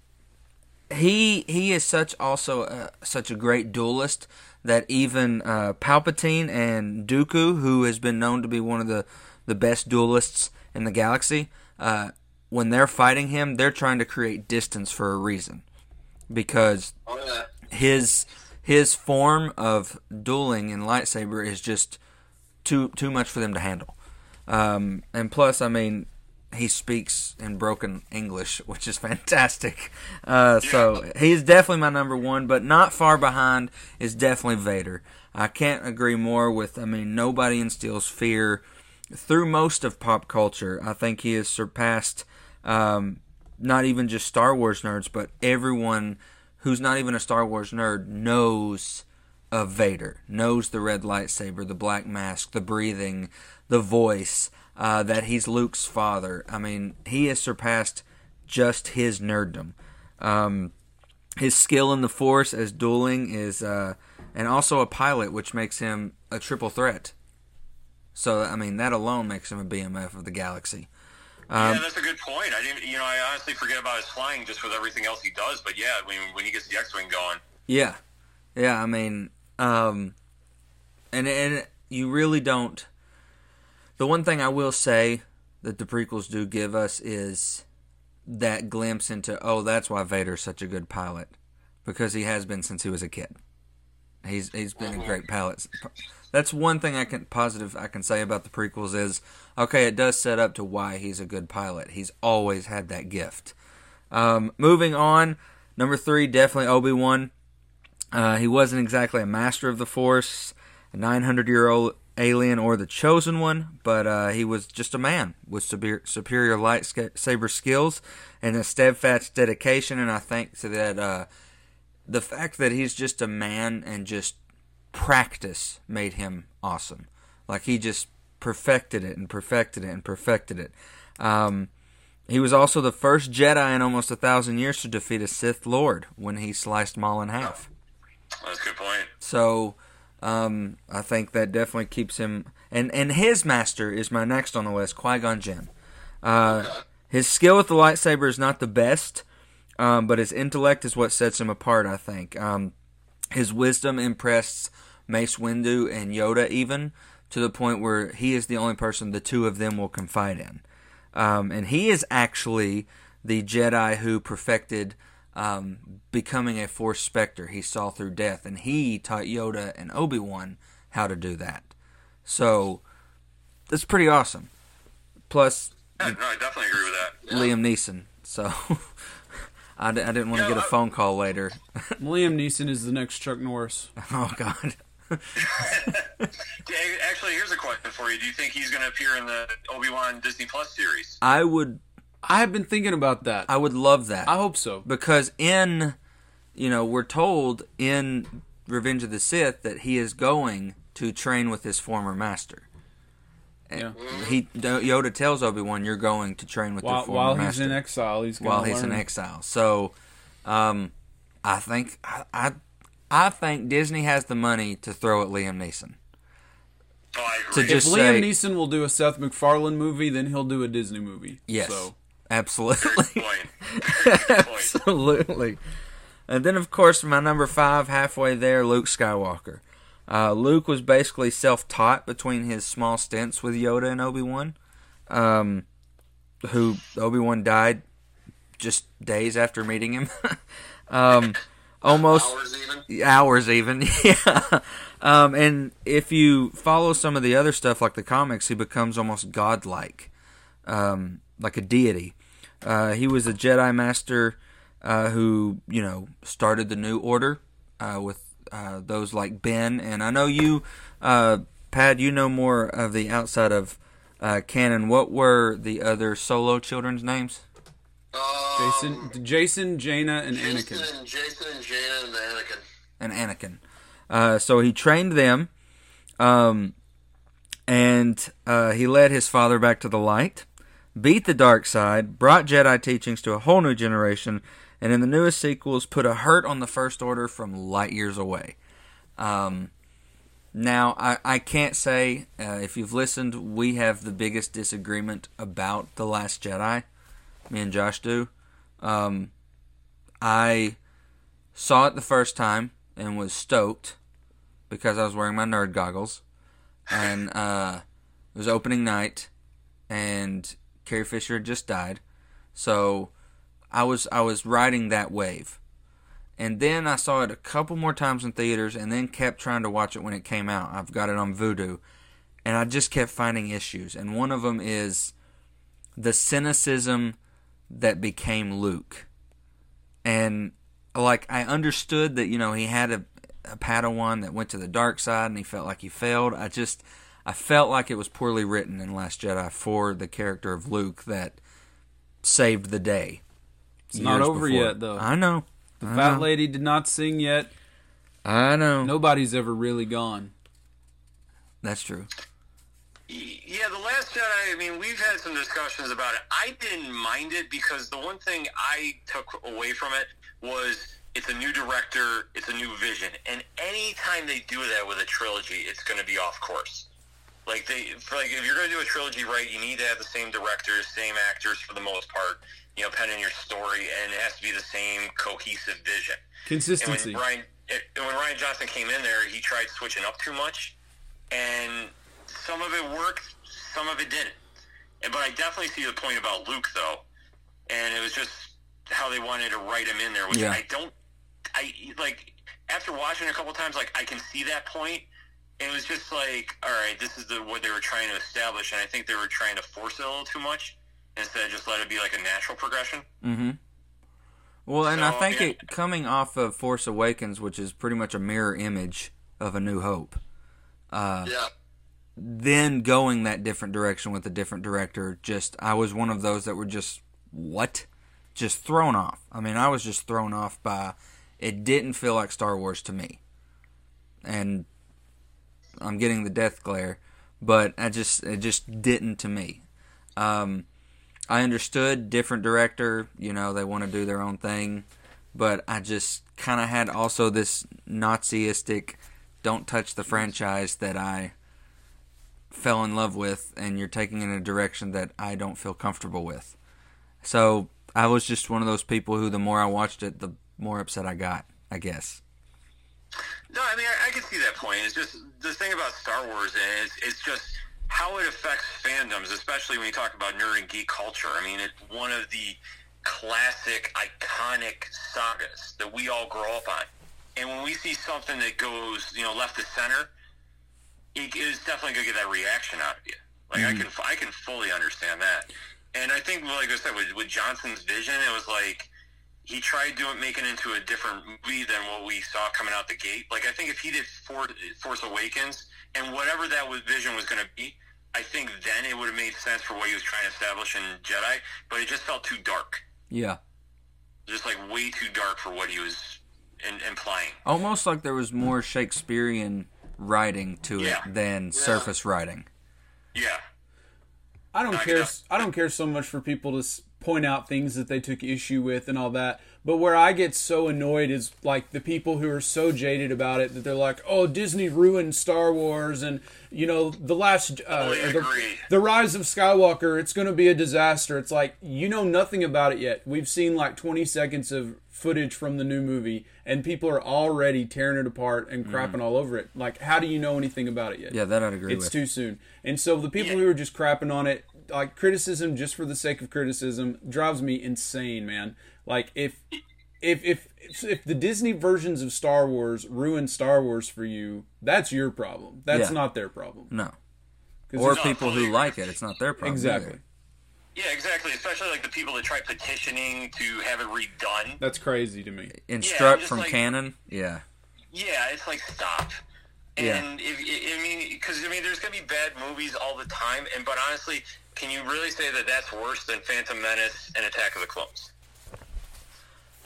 he he is such also a, such a great duelist that even uh, Palpatine and Dooku, who has been known to be one of the the best duelists in the galaxy, uh, when they're fighting him, they're trying to create distance for a reason, because his his form of dueling in lightsaber is just too too much for them to handle. Um, and plus, I mean, he speaks in broken English, which is fantastic. Uh, so he's definitely my number one, but not far behind is definitely Vader. I can't agree more with. I mean, nobody instills fear through most of pop culture. I think he has surpassed um, not even just Star Wars nerds, but everyone who's not even a Star Wars nerd knows of Vader, knows the red lightsaber, the black mask, the breathing, the voice, uh, that he's Luke's father. I mean, he has surpassed just his nerddom. Um, his skill in the Force as dueling is, uh, and also a pilot, which makes him a triple threat. So, I mean, that alone makes him a BMF of the galaxy. Um, yeah, that's a good point. I didn't, you know, I honestly forget about his flying just with everything else he does. But yeah, when when he gets the X-wing going, Yeah, yeah. I mean, um, and and you really don't. The one thing I will say that the prequels do give us is that glimpse into oh, that's why Vader's such a good pilot because he has been since he was a kid. He's he's been a great pilot. That's one thing I can positive I can say about the prequels is okay, it does set up to why he's a good pilot. He's always had that gift. Um, moving on, number three, definitely Obi Wan. Uh, he wasn't exactly a master of the Force, a 900 year old alien, or the chosen one, but uh, he was just a man with superior, lightsaber skills and a steadfast dedication. And I think to that, uh, the fact that he's just a man and just practice made him awesome. Like he just perfected it and perfected it and perfected it. Um, he was also the first Jedi in almost a thousand years to defeat a Sith Lord when he sliced Maul in half. That's a good point. So um, I think that definitely keeps him. And and his master is my next on the list, Qui Gon Jinn. Uh, his skill with the lightsaber is not the best, um, but his intellect is what sets him apart. I think um, his wisdom impressed Mace Windu and Yoda even to the point where he is the only person the two of them will confide in. Um, and he is actually the Jedi who perfected um, becoming a Force Spectre. He saw through death, and he taught Yoda and Obi Wan how to do that. So that's pretty awesome. Plus, Yeah, no, I definitely agree with that. Liam Neeson. So I, didn't want to get a phone call later. Liam Neeson is the next Chuck Norris. oh God. Actually, here's a question for you. Do you think he's going to appear in the Obi Wan Disney Plus series? I would I have been thinking about that. I would love that. I hope so. because in you know we're told in Revenge of the Sith that he is going to train with his former master. Yeah. He Yoda tells Obi Wan, "You're going to train with While, your former while master." he's in exile, he's gonna while he's in exile. So, um, I think I, I I think Disney has the money to throw at Liam Neeson. Oh, I To agree. just If say Liam Neeson will do a Seth MacFarlane movie, then he'll do a Disney movie. yes, So absolutely. point. Very good point. Absolutely. And then, of course, my number five, halfway there, Luke Skywalker. Uh, Luke was basically self taught between his small stints with Yoda and Obi Wan, um, who Obi Wan died just days after meeting him. um, almost Hours even. hours even yeah um, and if you follow some of the other stuff like the comics he becomes almost godlike um, like a deity uh, he was a jedi master uh, who you know started the new order uh, with uh, those like ben and i know you uh, Pat you know more of the outside of uh, canon what were the other solo children's names Um, Jacen, Jacen, Jaina, and Anakin. Jacen and Jacen and Jaina and Anakin. and Anakin. Uh, so he trained them, um, and uh, he led his father back to the light, beat the dark side, brought Jedi teachings to a whole new generation, and in the newest sequels, put a hurt on the First Order from light years away. Um, now, I, I can't say, uh, if you've listened, we have the biggest disagreement about The Last Jedi. Me and Josh do. Um, I saw it the first time and was stoked because I was wearing my nerd goggles. And uh, it was opening night, and Carrie Fisher had just died. So I was I was riding that wave. And then I saw it a couple more times in theaters and then kept trying to watch it when it came out. I've got it on Vudu. And I just kept finding issues. And one of them is the cynicism that became Luke. And like I understood that you know he had a, a Padawan that went to the dark side and he felt like he failed. I just I felt like it was poorly written in Last Jedi for the character of Luke that saved the day. It's not over before. yet, though. I know. The I fat know. lady did not sing yet. I know. Nobody's ever really gone. That's true. Yeah, The Last Jedi, I mean, we've had some discussions about it. I didn't mind it because the one thing I took away from it was it's a new director, it's a new vision. And anytime they do that with a trilogy, it's going to be off course. Like they, like if you're going to do a trilogy right, you need to have the same directors, same actors for the most part. You know, penning your story, and it has to be the same cohesive vision. Consistency. And when Ryan, it, when Rian Johnson came in there, he tried switching up too much, and some of it worked, some of it didn't. And, but I definitely see the point about Luke, though, and it was just how they wanted to write him in there, which Yeah. I don't, I like. After watching it a couple times, like I can see that point. It was just like, all right, this is the what they were trying to establish, and I think they were trying to force it a little too much instead of just let it be like a natural progression. Mm-hmm. Well, and I think yeah. it coming off of Force Awakens, which is pretty much a mirror image of A New Hope. Uh, Yeah. then going that different direction with a different director, just I was one of those that were just what, just thrown off. I mean, I was just thrown off by it didn't feel like Star Wars to me. And I'm getting the death glare, but I just it just didn't to me. Um, I understood different director, you know, they want to do their own thing, but I just kind of had also this Naziistic, don't touch the franchise that I fell in love with, and you're taking in a direction that I don't feel comfortable with. So I was just one of those people who, the more I watched it, the more upset I got. I guess. No, I mean I, I can see that point. It's just the thing about Star Wars is it's just how it affects fandoms, especially when you talk about nerd and geek culture. I mean, it's one of the classic, iconic sagas that we all grow up on. And when we see something that goes, you know, left to center, it is definitely going to get that reaction out of you. Like I mm-hmm. can, I can fully understand that. And I think, like I said, with, with Johnson's vision, it was like he tried doing making it into a different movie than what we saw coming out the gate. Like I think if he did For, Force Awakens and whatever that was, vision was going to be, I think then it would have made sense for what he was trying to establish in Jedi. But it just felt too dark, Yeah. just like way too dark for what he was in, implying. Almost like there was more Shakespearean writing to Yeah. it than surface writing. Yeah, I don't I care. know. I don't care so much for people to point out things that they took issue with and all that. But where I get so annoyed is like the people who are so jaded about it that they're like, "Oh, Disney ruined Star Wars," and you know, the last, uh, the, the Rise of Skywalker. It's going to be a disaster. It's like you know nothing about it yet. We've seen like 20 seconds of footage from the new movie, and people are already tearing it apart and crapping all over it. Like, how do you know anything about it yet? Yeah, that I'd agree it's with. too soon. And so the people who are just crapping on it, like criticism just for the sake of criticism, drives me insane, man. Like if if if if, if the Disney versions of Star Wars ruin Star Wars for you, that's your problem. That's Yeah. not their problem. No. Or it's- people who like it, it's not their problem. exactly. either. yeah, exactly. Especially like the people that try petitioning to have it redone. That's crazy to me. Instruct just from like- canon. Yeah. Yeah, it's like stop. Yeah. And if I mean, because I mean, there's gonna be bad movies all the time, and but honestly, can you really say that that's worse than Phantom Menace and Attack of the Clones?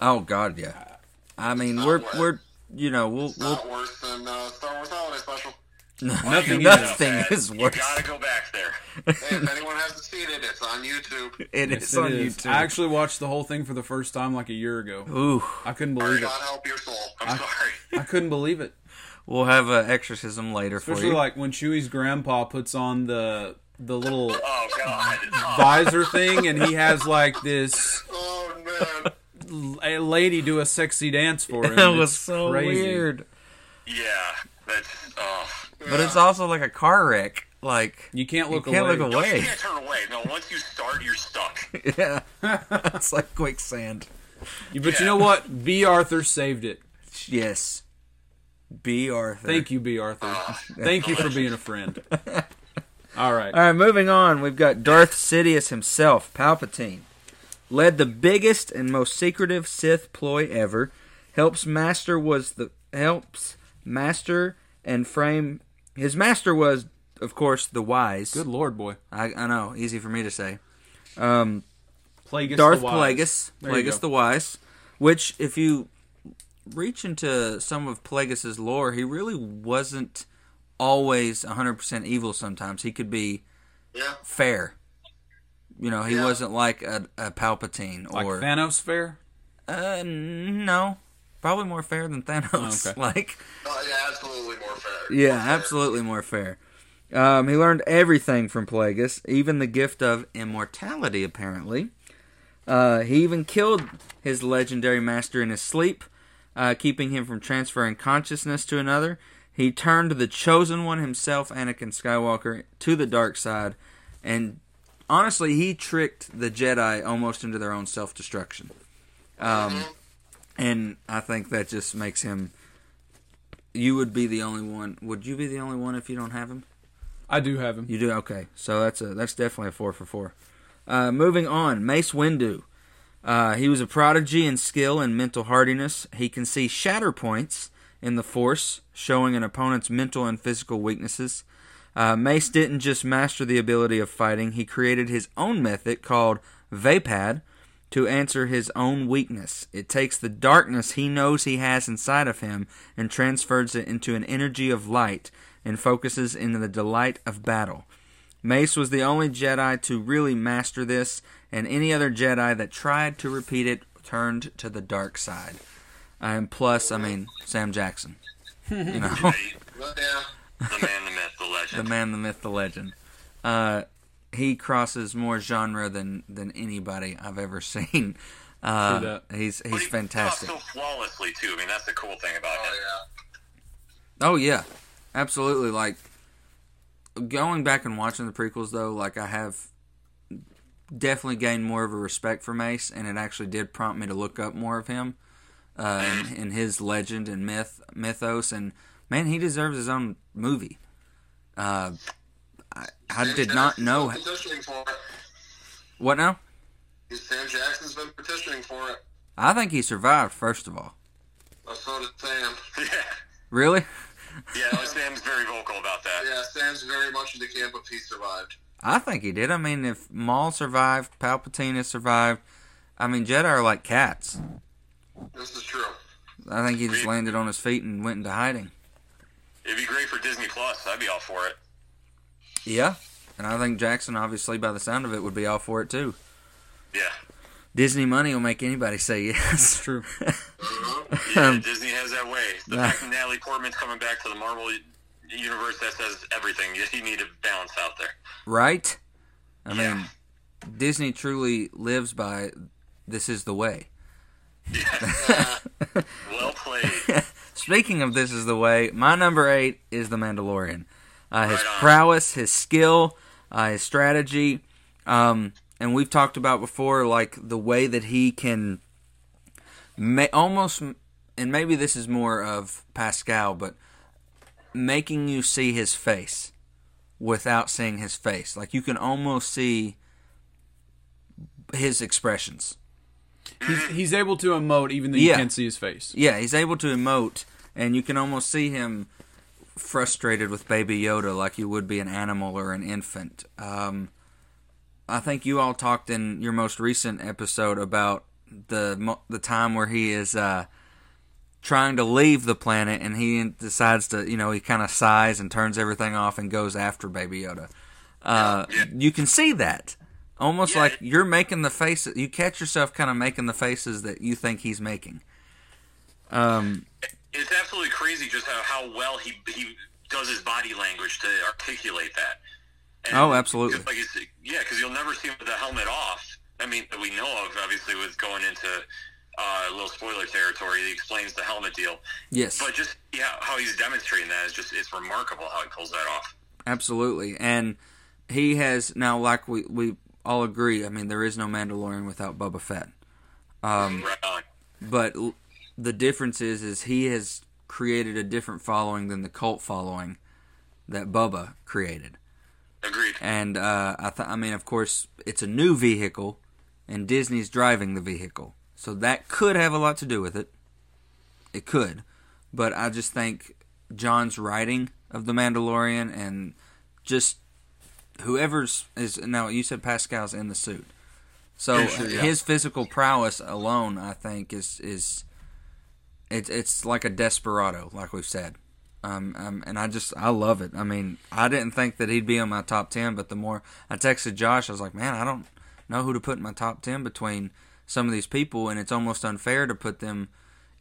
Oh God, yeah. I mean, not we're worth- we're you know we'll we'll Not worse than uh, Star Wars Holiday Special. Nothing nothing Bad. is You worse. gotta go back there. Hey, if anyone hasn't seen it, it's on YouTube. It Yes, is it on is. YouTube. I actually watched the whole thing for the first time like a year ago. Ooh, I couldn't believe it. God help your soul. I'm sorry. I couldn't believe it. we'll have an exorcism later for Especially you. like when Chewie's grandpa puts on the the little Oh God. Oh, visor thing and he has like this Oh man. A lady do a sexy dance for him. that was It's so crazy. weird. yeah, that's. Oh. But it's also like a car wreck. Like You can't look you can't away. look No, you can't turn away. No, once you start, you're stuck. yeah, it's like quicksand. But you know what? Bea Arthur saved it. Yes. Bea Arthur. Thank you, Bea Arthur. Uh, Thank you for being a friend. All right. All right, moving on. We've got Darth Sidious himself, Palpatine. Led the biggest and most secretive Sith ploy ever. Helps master was the helps master and frame. His master was, of course, the wise. Good lord, boy. I, I know, easy for me to say. Um, Plagueis Darth the Wise. Plagueis, There Plagueis the Wise, which if you reach into some of Plagueis's lore, he really wasn't always 100% evil sometimes. He could be Yeah. fair. You know, he Yeah. wasn't like a, a Palpatine Like or Thanos fair? uh no, probably more fair than Thanos. Oh, okay. Like Oh, yeah, absolutely more fair. yeah, More fair. absolutely more fair. Um, he learned everything from Plagueis, even the gift of immortality, apparently. Uh, he even killed his legendary master in his sleep, uh, keeping him from transferring consciousness to another. He turned the chosen one himself, Anakin Skywalker, to the dark side, and honestly, he tricked the Jedi almost into their own self destruction. Um, and I think that just makes him. You would be the only one. Would you be the only one if you don't have him? I do have him. You do okay. So that's a that's definitely a four for four. Uh, moving on, Mace Windu. Uh, he was a prodigy in skill and mental hardiness. He can see shatter points in the Force, showing an opponent's mental and physical weaknesses. Uh, Mace didn't just master the ability of fighting; he created his own method called Vaapad to answer his own weakness. It takes the darkness he knows he has inside of him and transfers it into an energy of light and focuses in the delight of battle. Mace was the only Jedi to really master this, and any other Jedi that tried to repeat it turned to the dark side. And plus, I mean, Sam Jackson. You know, yeah. The man, the myth, the legend. the man, the myth, the legend. Uh, he crosses more genre than than anybody I've ever seen. Uh, True he's he's he fantastic. so flawlessly too. I mean, that's the cool thing about him. Oh Oh yeah, absolutely. Like going back and watching the prequels, though, like I have definitely gained more of a respect for Mace, and it actually did prompt me to look up more of him uh, and, and his legend and myth mythos. And man, he deserves his own movie. Uh, I, I did not know petitioning for it. what now. Sam Jackson's been petitioning for it. I think he survived. First of all, Uh, so did Sam. Yeah, really, yeah. Sam's very vocal about that. Yeah, Sam's very much in the camp of he survived. I think he did. I mean, if Maul survived, Palpatine has survived. I mean, Jedi are like cats. This is true. I think he just landed on his feet and went into hiding. It'd be great for Disney Plus. I'd be all for it. Yeah. And I think Jackson, obviously, by the sound of it, would be all for it too. Yeah. Disney money will make anybody say yes. That's True. Yeah, Um, Disney has that way. The fact that Natalie Portman's coming back to the Marvel universe, that says everything. You, you need a balance out there. right? I Yeah. mean, Disney truly lives by this is the way. Well played. Speaking of this is the way, my number eight is The Mandalorian. Uh, his Right prowess, his skill, uh, his strategy, um, and we've talked about before, like the way that he can ma- almost, and maybe this is more of Pascal, but making you see his face without seeing his face. Like you can almost see his expressions. He's, he's able to emote even though you Yeah. can't see his face. Yeah, he's able to emote, and you can almost see him frustrated with Baby Yoda, like you would be an animal or an infant. Um, I think you all talked in your most recent episode about the the time where he is uh, trying to leave the planet, and he decides to, you know, he kind of sighs and turns everything off and goes after Baby Yoda. Uh, You can see that. Almost Yeah. like you're making the faces. You catch yourself kind of making the faces that you think he's making. Um, it's absolutely crazy just how, how well he he does his body language to articulate that. And Oh, absolutely. Like yeah, because you'll never see him with the helmet off. I mean, that we know of, obviously, with going into uh, a little spoiler territory. He explains the helmet deal, yes. but just yeah, how he's demonstrating that is just it's remarkable how he pulls that off. Absolutely. And he has now, like we, we all agree, I mean, there is no Mandalorian without Boba Fett. Um, right but l- the difference is, is he has created a different following than the cult following that Bubba created. Agreed. And uh, I, th- I mean, of course, it's a new vehicle, and Disney's driving the vehicle, so that could have a lot to do with it. It could, but I just think Jon's writing of the Mandalorian and just whoever's is now. You said Pascal's in the suit, so sure, yeah. his physical prowess alone, I think, is is it's it's like a desperado, like we've said. Um, um, and I just I love it. I mean, I didn't think that he'd be on my top ten, but the more I texted Josh, I was like, man, I don't know who to put in my top ten between some of these people, and it's almost unfair to put them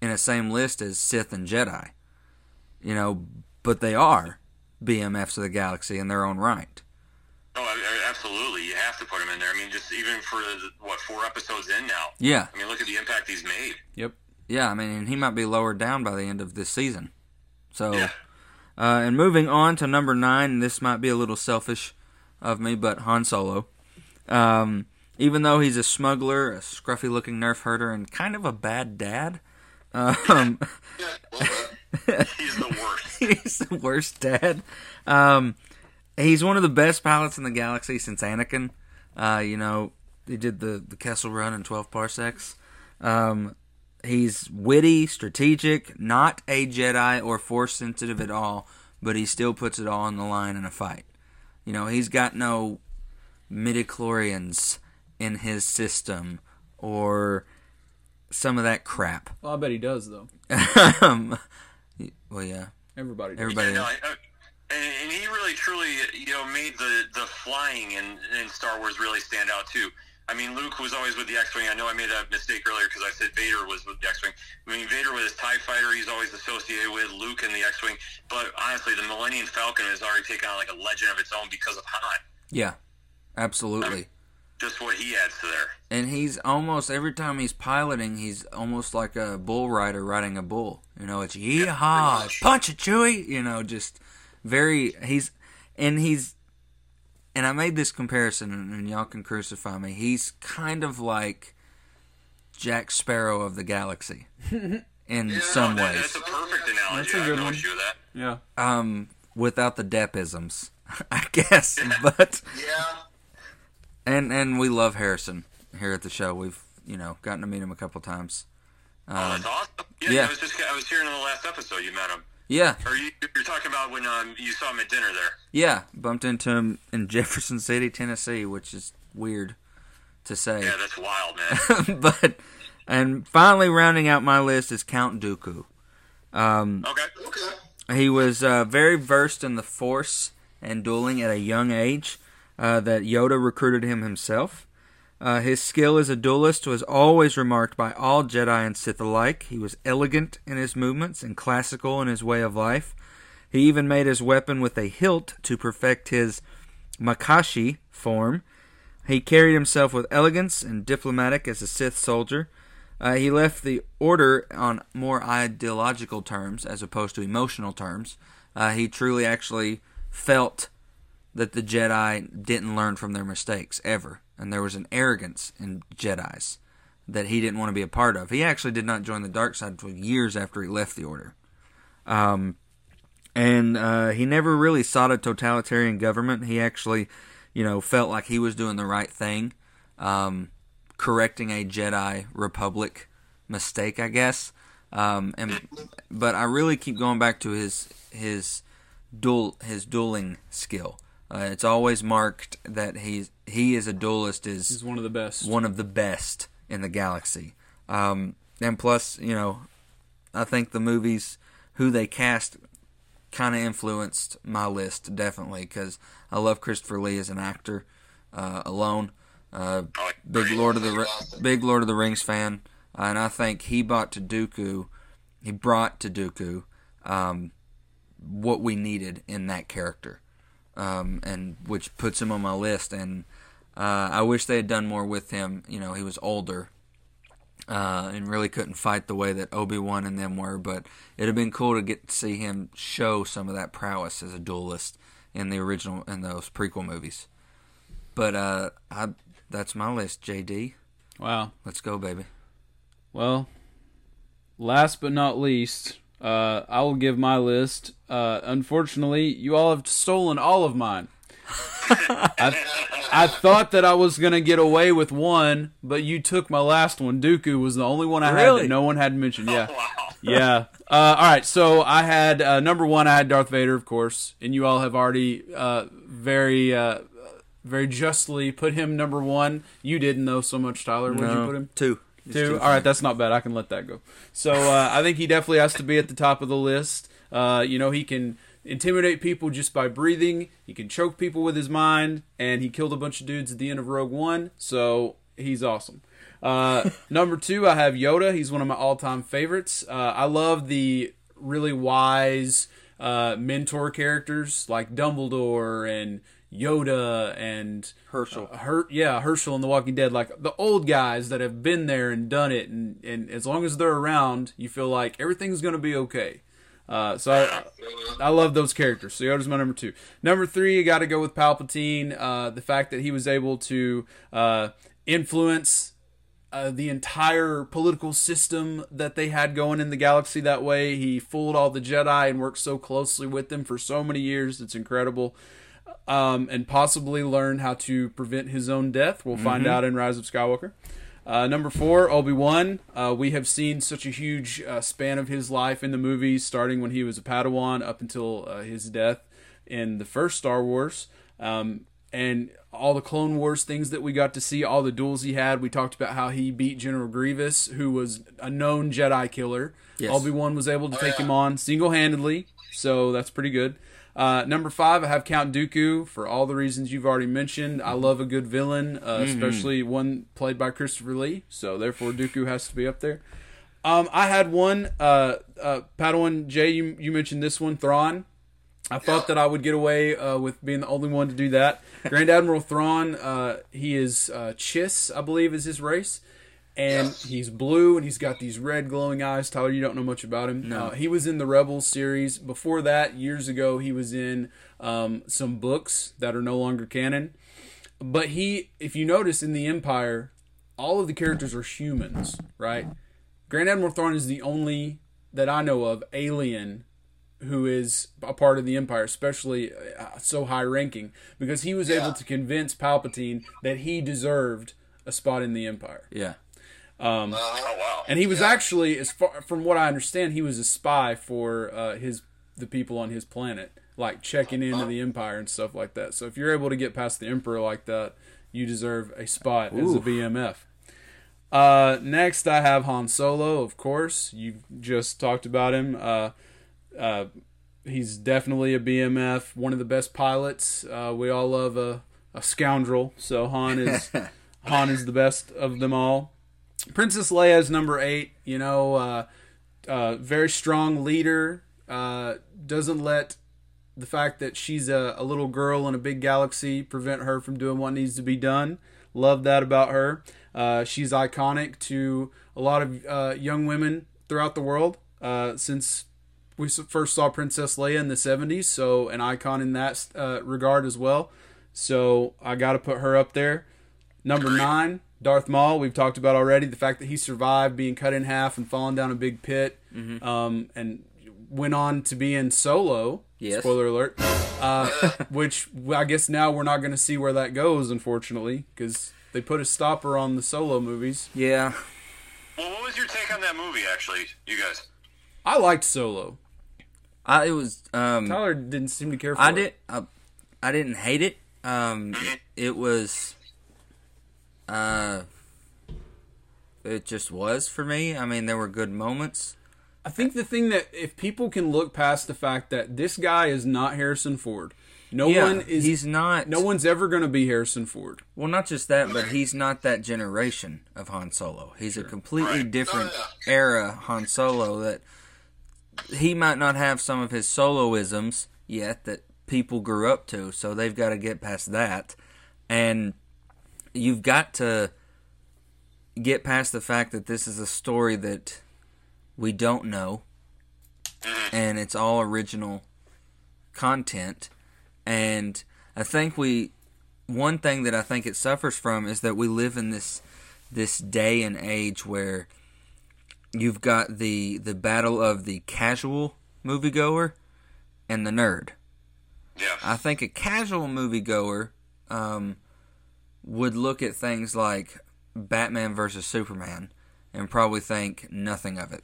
in the same list as Sith and Jedi. You know, but they are BMFs of the galaxy in their own right. Oh, I- I- absolutely. You have to put him in there. I mean, just even for the, what four episodes in now. Yeah, I mean, look at the impact he's made. Yep. yeah. I mean, and he might be lowered down by the end of this season. So. Yeah. Uh, and moving on to number nine, this might be a little selfish of me, but Han Solo. Um, even though he's a smuggler, a scruffy looking nerf herder, and kind of a bad dad, um, uh, He's the worst. he's the worst dad. Um, he's one of the best pilots in the galaxy since Anakin. Uh, you know, he did the, the Kessel Run in 12 parsecs. Um, he's witty, strategic, not a Jedi or Force sensitive at all, but he still puts it all on the line in a fight. You know, he's got no midichlorians in his system or some of that crap. Well, I bet he does though. um, well, yeah, Everybody. Does. everybody. Yeah, no, I, I, and, and he really, truly, you know, made the the flying in, in Star Wars really stand out too. I mean, Luke was always with the X-wing. I know I made that mistake earlier because I said Vader was with the X-wing. I mean, Vader with his Tie Fighter, he's always associated with Luke and the X-wing. But honestly, the Millennium Falcon has already taken on like a legend of its own because of Han. Yeah, absolutely. Just what he adds to there. And he's almost every time he's piloting, he's almost like a bull rider riding a bull. You know, it's yeehaw, much. punch it, Chewie. You know, just very. He's and he's and I made this comparison, and, and y'all can crucify me. He's kind of like Jack Sparrow of the galaxy in Yeah, some no, that- ways, That's a perfect analogy. That's a I have good one. issue that. Yeah. um, without the depisms, I guess. But Yeah. and and we love Harrison here at the show. We've you know gotten to meet him a couple times. Oh, that's awesome. Yeah, yeah. I was just I was hearing in the last episode you met him. Yeah, Or you, you're talking about when um, you saw him at dinner there. Yeah, bumped into him in Jefferson City, Tennessee, which is weird to say. Yeah, that's wild, man. but and finally rounding out my list is Count Dooku. Um, okay. Okay. he was uh, very versed in the Force and dueling at a young age. Uh, that Yoda recruited him himself. Uh, his skill as a duelist was always remarked by all Jedi and Sith alike. He was elegant in his movements and classical in his way of life. He even made his weapon with a hilt to perfect his Makashi form. He carried himself with elegance and diplomatic as a Sith soldier. Uh, he left the order on more ideological terms as opposed to emotional terms. Uh, he truly actually felt that the Jedi didn't learn from their mistakes ever, and there was an arrogance in Jedi's that he didn't want to be a part of. He actually did not join the dark side until years after he left the order. Um, and uh, he never really sought a totalitarian government. He actually, you know, felt like he was doing the right thing, um, correcting a Jedi Republic mistake, I guess. Um, and but I really keep going back to his his duel his dueling skill. Uh, it's always marked that he's he is a duelist is He's one of the best. one of the best in the galaxy. Um, and plus, you know, I think the movies who they cast kind of influenced my list definitely because I love Christopher Lee as an actor uh, alone. Uh, big. Lord of the He's Ri- awesome. big Lord of the Rings fan, uh, and I think he brought to Dooku, he brought to Dooku um, what we needed in that character, um, and which puts him on my list. And uh, I wish they had done more with him. You know, he was older. Uh, and really couldn't fight the way that Obi Wan and them were, but it'd have been cool to get to see him show some of that prowess as a duelist in the original in those prequel movies. But uh, I that's my list, JD. Wow. Let's go, baby. Well, last but not least, uh, I will give my list. Uh, unfortunately, you all have stolen all of mine. I, I thought that I was gonna get away with one, but you took my last one. Dooku was the only one I had that no one had mentioned. Yeah, Wow. yeah. Uh, all right, so I had uh, number one. I had Darth Vader, of course, and you all have already uh, very, uh, very justly put him number one. You didn't know so much, Tyler. Where'd you put him? Two. Two. All right, that's not bad. I can let that go. So uh, I think he definitely has to be at the top of the list. Uh, you know, he can intimidate people just by breathing. He can choke people with his mind, and he killed a bunch of dudes at the end of Rogue One. So he's awesome. Uh, number two, I have Yoda. He's one of my all-time favorites. Uh, I love the really wise uh, mentor characters like Dumbledore and Yoda and Hershel. uh, Her, yeah, Hershel and The Walking Dead, like the old guys that have been there and done it, and, and as long as they're around, you feel like everything's gonna be okay. Uh, so I, I love those characters. So Yoda's my number two. Number three, you got to go with Palpatine. Uh, the fact that he was able to uh, influence uh, the entire political system that they had going in the galaxy that way. He fooled all the Jedi and worked so closely with them for so many years. It's incredible. Um, and possibly learn how to prevent his own death. We'll find out in Rise of Skywalker. Uh, number four, Obi Wan. Uh, we have seen such a huge uh, span of his life in the movies, starting when he was a Padawan up until uh, his death in the first Star Wars. Um, and all the Clone Wars things that we got to see, all the duels he had. We talked about how he beat General Grievous, who was a known Jedi killer. Yes. Obi Wan was able to take him on single handedly, so that's pretty good. Uh, number five, I have Count Dooku for all the reasons you've already mentioned. I love a good villain, uh, especially one played by Christopher Lee. So therefore, Dooku has to be up there. Um, I had one, uh, uh, Padawan Jay. You, you mentioned this one, Thrawn. I thought that I would get away uh, with being the only one to do that. Grand Admiral Thrawn, uh, he is uh, Chiss, I believe, is his race, and he's blue and he's got these red glowing eyes. Tyler, you don't know much about him. No. Uh, he was in the Rebels series. Before that, years ago, he was in um, some books that are no longer canon. But he, if you notice in the Empire, all of the characters are humans, right? Grand Admiral Thrawn is the only that I know of alien who is a part of the Empire, especially uh, so high ranking, because he was able to convince Palpatine that he deserved a spot in the Empire. Yeah. Oh wow. And he was actually, as far from what I understand, he was a spy for uh, his the people on his planet, like checking into the Empire and stuff like that. So if you're able to get past the Emperor like that, you deserve a spot as a BMF. Uh, next, I have Han Solo. Of course, you just talked about him. Uh, uh, he's definitely a BMF, one of the best pilots. Uh, we all love a, a scoundrel, so Han is Han is the best of them all. Princess Leia is number eight. You know, uh, uh, very strong leader. Uh, doesn't let the fact that she's a, a little girl in a big galaxy prevent her from doing what needs to be done. Love that about her. Uh, she's iconic to a lot of uh, young women throughout the world uh, since we first saw Princess Leia in the 70s, so an icon in that regard as well. So I got to put her up there. Number nine, Darth Maul. We've talked about already the fact that he survived being cut in half and falling down a big pit, um, and went on to be in Solo. Yes. Spoiler alert. Uh, which I guess now we're not going to see where that goes, unfortunately, because they put a stopper on the Solo movies. Yeah. Well, what was your take on that movie, actually, you guys? I liked Solo. I it was um Tyler didn't seem to care for I it. did I, I didn't hate it. Um it, it was uh it just was for me. I mean there were good moments. I think the thing that if people can look past the fact that this guy is not Harrison Ford, no Yeah, one is. he's not no one's ever going to be Harrison Ford. Well, not just that, but he's not that generation of Han Solo. He's a completely Right. different era Han Solo that he might not have some of his soloisms yet that people grew up to, so they've got to get past that. And you've got to get past the fact that this is a story that we don't know and it's all original content and I think we one thing that I think it suffers from is that we live in this this day and age where you've got the the battle of the casual moviegoer and the nerd. Yeah. I think a casual moviegoer um, would look at things like Batman versus Superman and probably think nothing of it.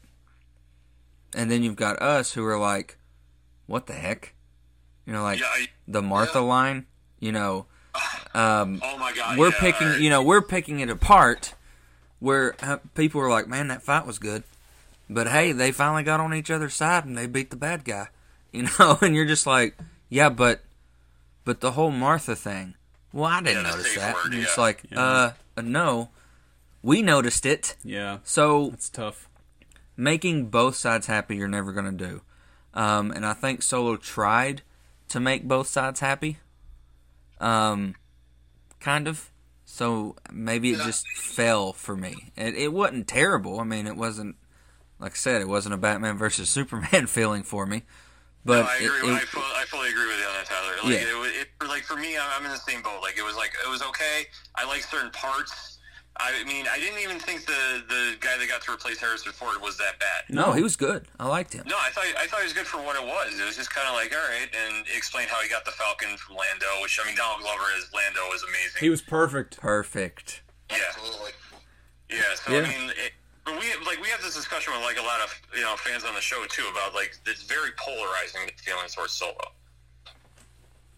And then you've got us who are like, what the heck? You know, like Yeah, I- the Martha line. You know, um, Oh my god. we're yeah, picking. I- You know, we're picking it apart. Where uh, people are like, man, that fight was good, but hey, they finally got on each other's side and they beat the bad guy. You know, and you're just like, yeah, but, but the whole Martha thing. Well, I didn't Yeah, notice that. word, And it's yeah. like, uh, uh, no, we noticed it. Yeah, So it's tough. making both sides happy you're never going to do um, and i think solo tried to make both sides happy um, kind of so maybe it just fell for me it, it wasn't terrible i mean it wasn't like i said it wasn't a batman versus superman feeling for me but no, I it- agree. it- I, fully, I fully agree with you on that, Tyler. Like, Yeah. It, like for me, I'm, I'm in the same boat. Like it was like it was okay. I like certain parts. I mean, I didn't even think the the guy that got to replace Harrison Ford was that bad. no he was good i liked him No, I thought I thought he was good for what it was. It was just kind of like all right, and explain how he got the Falcon from Lando. Which I mean, Donald Glover as Lando is amazing. He was perfect. perfect yeah, Absolutely. yeah. So Yeah. I mean, it, but we like we have this discussion with like a lot of you know fans on the show too about like it's very polarizing feelings towards Solo.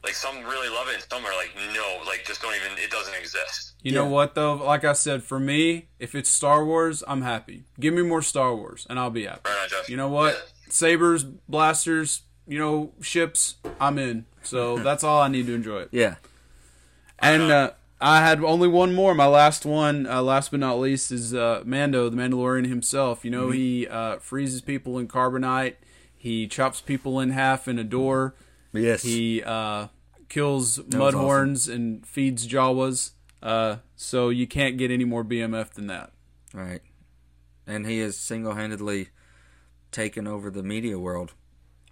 Like some really love it, and some are like, no, like just don't even. It doesn't exist. You know what though? Like I said, for me, if it's Star Wars, I'm happy. Give me more Star Wars, and I'll be happy. Right on, Josh. You know what? Sabers, blasters, you know, ships. I'm in. So that's all I need to enjoy it. Yeah. And uh, I had only one more. My last one, uh, last but not least, is uh, Mando, the Mandalorian himself. You know, he uh, freezes people in carbonite. He chops people in half in a door. Yes. He uh, kills was mudhorns and feeds Jawas. Uh, so you can't get any more BMF than that. right. And he has single-handedly taken over the media world.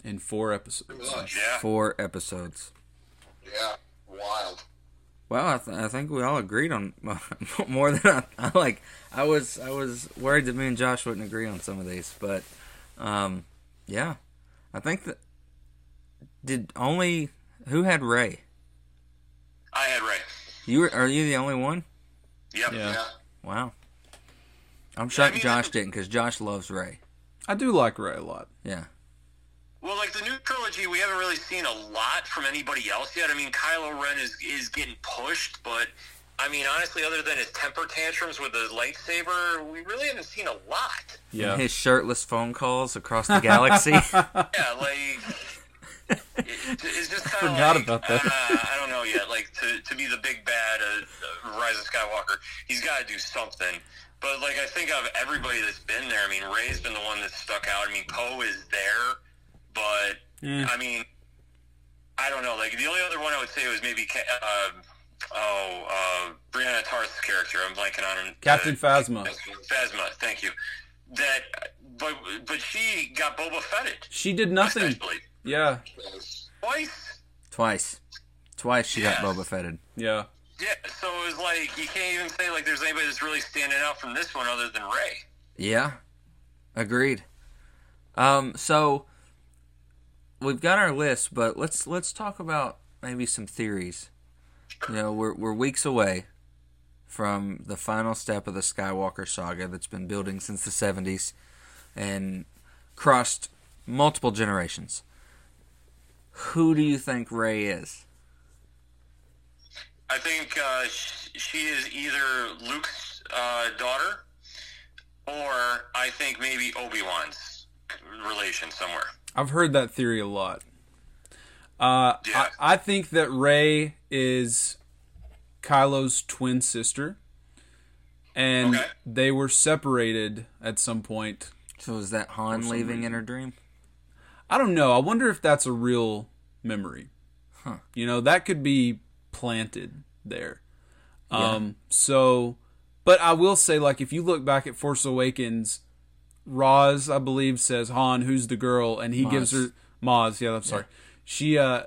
In four episodes. Yeah. Four episodes. Yeah, wild. Well, I, th- I think we all agreed on more than I, I like. I was I was worried that me and Josh wouldn't agree on some of these, but um, yeah, I think that did only who had Rey. I had Rey. You were, are you the only one? Yep. Yeah. Yeah. Wow. I'm shocked mean, Josh didn't because Josh loves Rey. I do like Rey a lot. Yeah. Well, like the new trilogy, we haven't really seen a lot from anybody else yet. I mean, Kylo Ren is is getting pushed, but I mean, honestly, other than his temper tantrums with his lightsaber, we really haven't seen a lot. Yeah. His shirtless phone calls across the galaxy. Yeah, like it, it's just kind of Forgot like, about that. Uh, I don't know yet. Like to to be the big bad uh, Rise of Skywalker, he's got to do something. But like I think of everybody that's been there. I mean, Rey's been the one that's stuck out. I mean, Poe is there, but Yeah. I mean, I don't know. Like the only other one I would say was maybe uh, oh uh, Brienne of Tarth's character. I'm blanking on him. Captain Uh, Phasma. Phasma, thank you. That, but but she got Boba Fetted. She did nothing. Essentially. Yeah. Twice. Twice. Twice she got Yes. Boba Fetted. Yeah. Yeah, so it was like you can't even say like there's anybody that's really standing out from this one other than Rey. Yeah. Agreed. Um, so we've got our list, but let's let's talk about maybe some theories. You know, we're we're weeks away from the final step of the Skywalker saga that's been building since the 70s and crossed multiple generations. Who do you think Rey is? I think uh, she is either Luke's uh, daughter, or I think maybe Obi Wan's relation somewhere. I've heard that theory a lot. Uh, Yeah. I, I think that Rey is Kylo's twin sister, and Okay. they were separated at some point. So is that Han some leaving in her dream? I don't know. I wonder if that's a real memory. Huh. You know, that could be planted there. Um, so, but I will say, like, if you look back at Force Awakens, Roz, I believe, says, Han, who's the girl? And he gives her, Maz, yeah, I'm sorry. She, uh,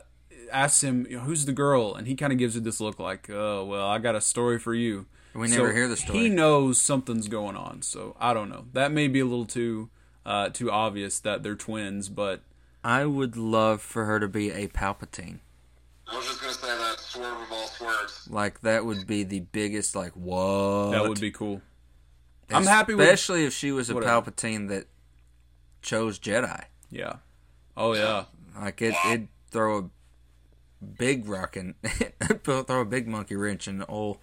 asks him, you know, who's the girl? And he kind of gives her this look like, oh, well, I got a story for you. We never hear the story. He knows something's going on. So I don't know. That may be a little too, uh, too obvious that they're twins, but I would love for her to be a Palpatine. I was just gonna say that swerve of all swerves. Like that would be the biggest like what that would be cool. I'm happy with- especially if she was a Whatever. Palpatine that chose Jedi. Yeah. Oh yeah. Like it, it'd throw a big rock in, throw a big monkey wrench in old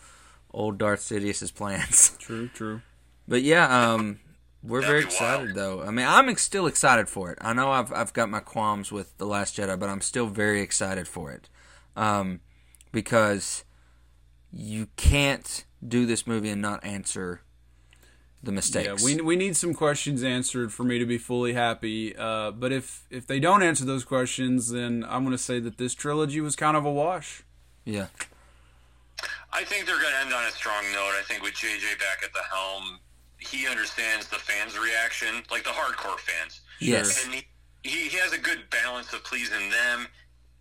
old Darth Sidious's plans. True. True. But yeah, um, we're That'd very excited wild. though. I mean, I'm ex- still excited for it. I know I've I've got my qualms with the Last Jedi, but I'm still very excited for it, um, because you can't do this movie and not answer the mistakes. Yeah. We we need some questions answered for me to be fully happy. Uh, but if if they don't answer those questions, then I'm going to say that this trilogy was kind of a wash. yeah, I think they're going to end on a strong note. I think with JJ back at the helm, he understands the fans' reaction, like the hardcore fans. yes, And he, he, he has a good balance of pleasing them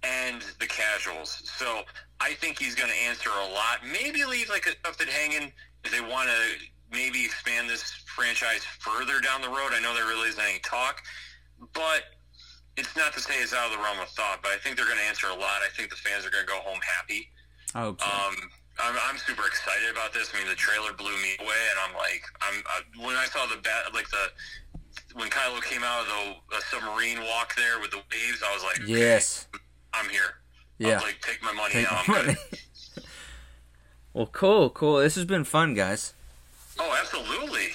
and the casuals. So I think he's going to answer a lot. Maybe leave like a stuff that hanging if they want to maybe expand this franchise further down the road. I know there really isn't any talk, but it's not to say it's out of the realm of thought. But I think they're going to answer a lot. I think the fans are going to go home happy. I hope so. Um, I'm, I'm super excited about this. I mean, the trailer blew me away, and I'm like, I'm uh, when I saw the bat, like the when Kylo came out of the, the submarine walk there with the waves, I was like, okay, yes. I'm here. Yeah. I'll like take my money Take now. my I'm good. money. well, cool, cool. This has been fun, guys. Oh, absolutely.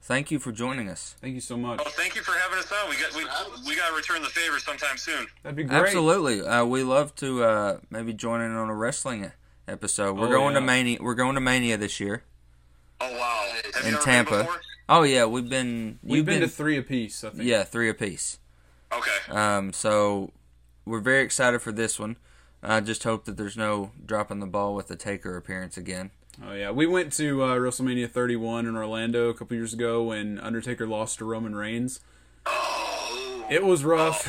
Thank you for joining us. Thank you so much. Oh, thank you for having us on. We got we, we got to return the favor sometime soon. That'd be great. Absolutely. Uh, we love to uh, maybe join in on a wrestling episode. We're Oh, going to yeah. Mania. We're going to Mania this year Oh wow. Have in ever Tampa. Oh yeah, we've been. We've you've been, to three apiece, I think. yeah, three apiece. Okay. Um, so we're very excited for this one. I just hope that there's no dropping the ball with the Taker appearance again. Oh yeah, we went to uh, WrestleMania 31 in Orlando a couple years ago when Undertaker lost to Roman Reigns. It was rough.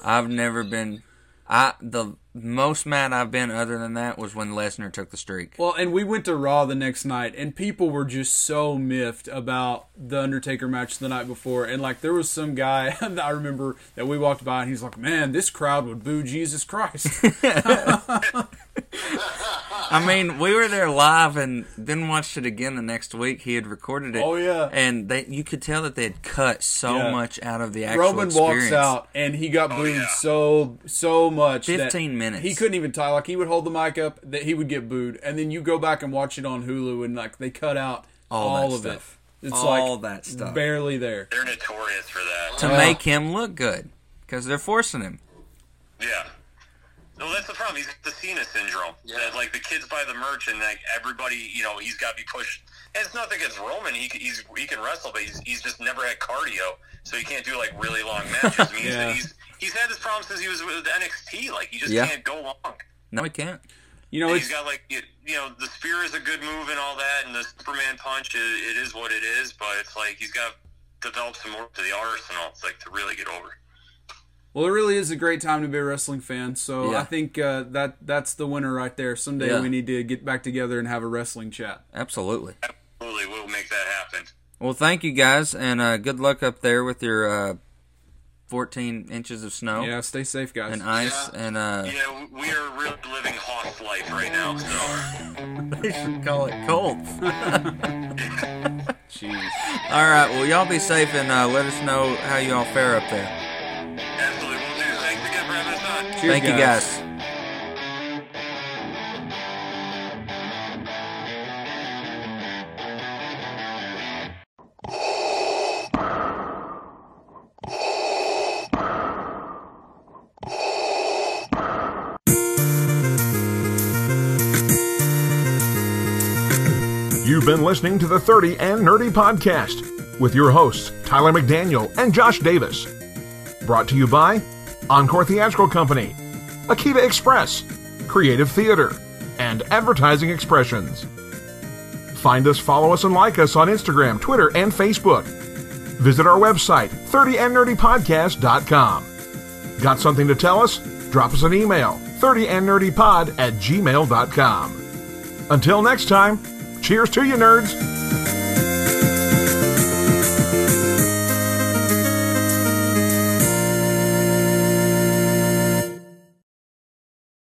I've never been. I the most mad I've been other than that was when Lesnar took the streak. well, and we went to Raw the next night, and people were just so miffed about the Undertaker match the night before. And like, there was some guy that I remember that we walked by, and he's like, "Man, this crowd would boo Jesus Christ." I mean, we were there live and then watched it again the next week. He had recorded it. Oh, yeah. and they you could tell that they had cut so Yeah. much out of the actual Roman experience. walks out and he got oh, booed yeah. so so much. that 15 minutes. He couldn't even tie. Like he would hold the mic up, that he would get booed, and then you go back and watch it on Hulu, and like they cut out All all, that of stuff. it. It's All like that stuff. barely there. They're notorious for that. to make him look good because they're forcing him. Yeah. No, that's the problem. He's got the Cena syndrome. That like the kids buy the merch and like everybody, you know, he's got to be pushed. And it's nothing against Roman. He can- he's he can wrestle, but he's he's just never had cardio, so he can't do like really long matches. I mean, Yeah. he's, he's he's had this problem since he was with NXT. Like he just Yeah. can't go long. No, he can't. You know, And it's he's got like you, you know the spear is a good move and all that, and the Superman punch is, it is what it is. But it's like he's got to develop some more to the arsenal. It's like to really get over. well, it really is a great time to be a wrestling fan. So Yeah. I think uh, that that's the winner right there. Someday Yeah. we need to get back together and have a wrestling chat. Absolutely. Absolutely, we'll make that happen. Well, thank you guys, and uh, good luck up there with your uh, 14 inches of snow Yeah, stay safe, guys. and ice. And uh, Yeah, we are really living Hoth life right now. So they should call it cold. Jeez. All right. Well, y'all be safe and uh, let us know how you all fare up there. absolutely, we'll do. Thanks again for having us on. Cheers, thank you guys. You've been listening to the 30 and Nerdy Podcast with your hosts, Tyler McDaniel and Josh Davis. Brought to you by Encore Theatrical Company, Akiva Express, Creative Theater, and Advertising Expressions. Find us, follow us, and like us on Instagram, Twitter, and Facebook. Visit our website, 30andnerdypodcast.com. Got something to tell us? Drop us an email, 30andnerdypod at gmail.com. Until next time, cheers to you, nerds.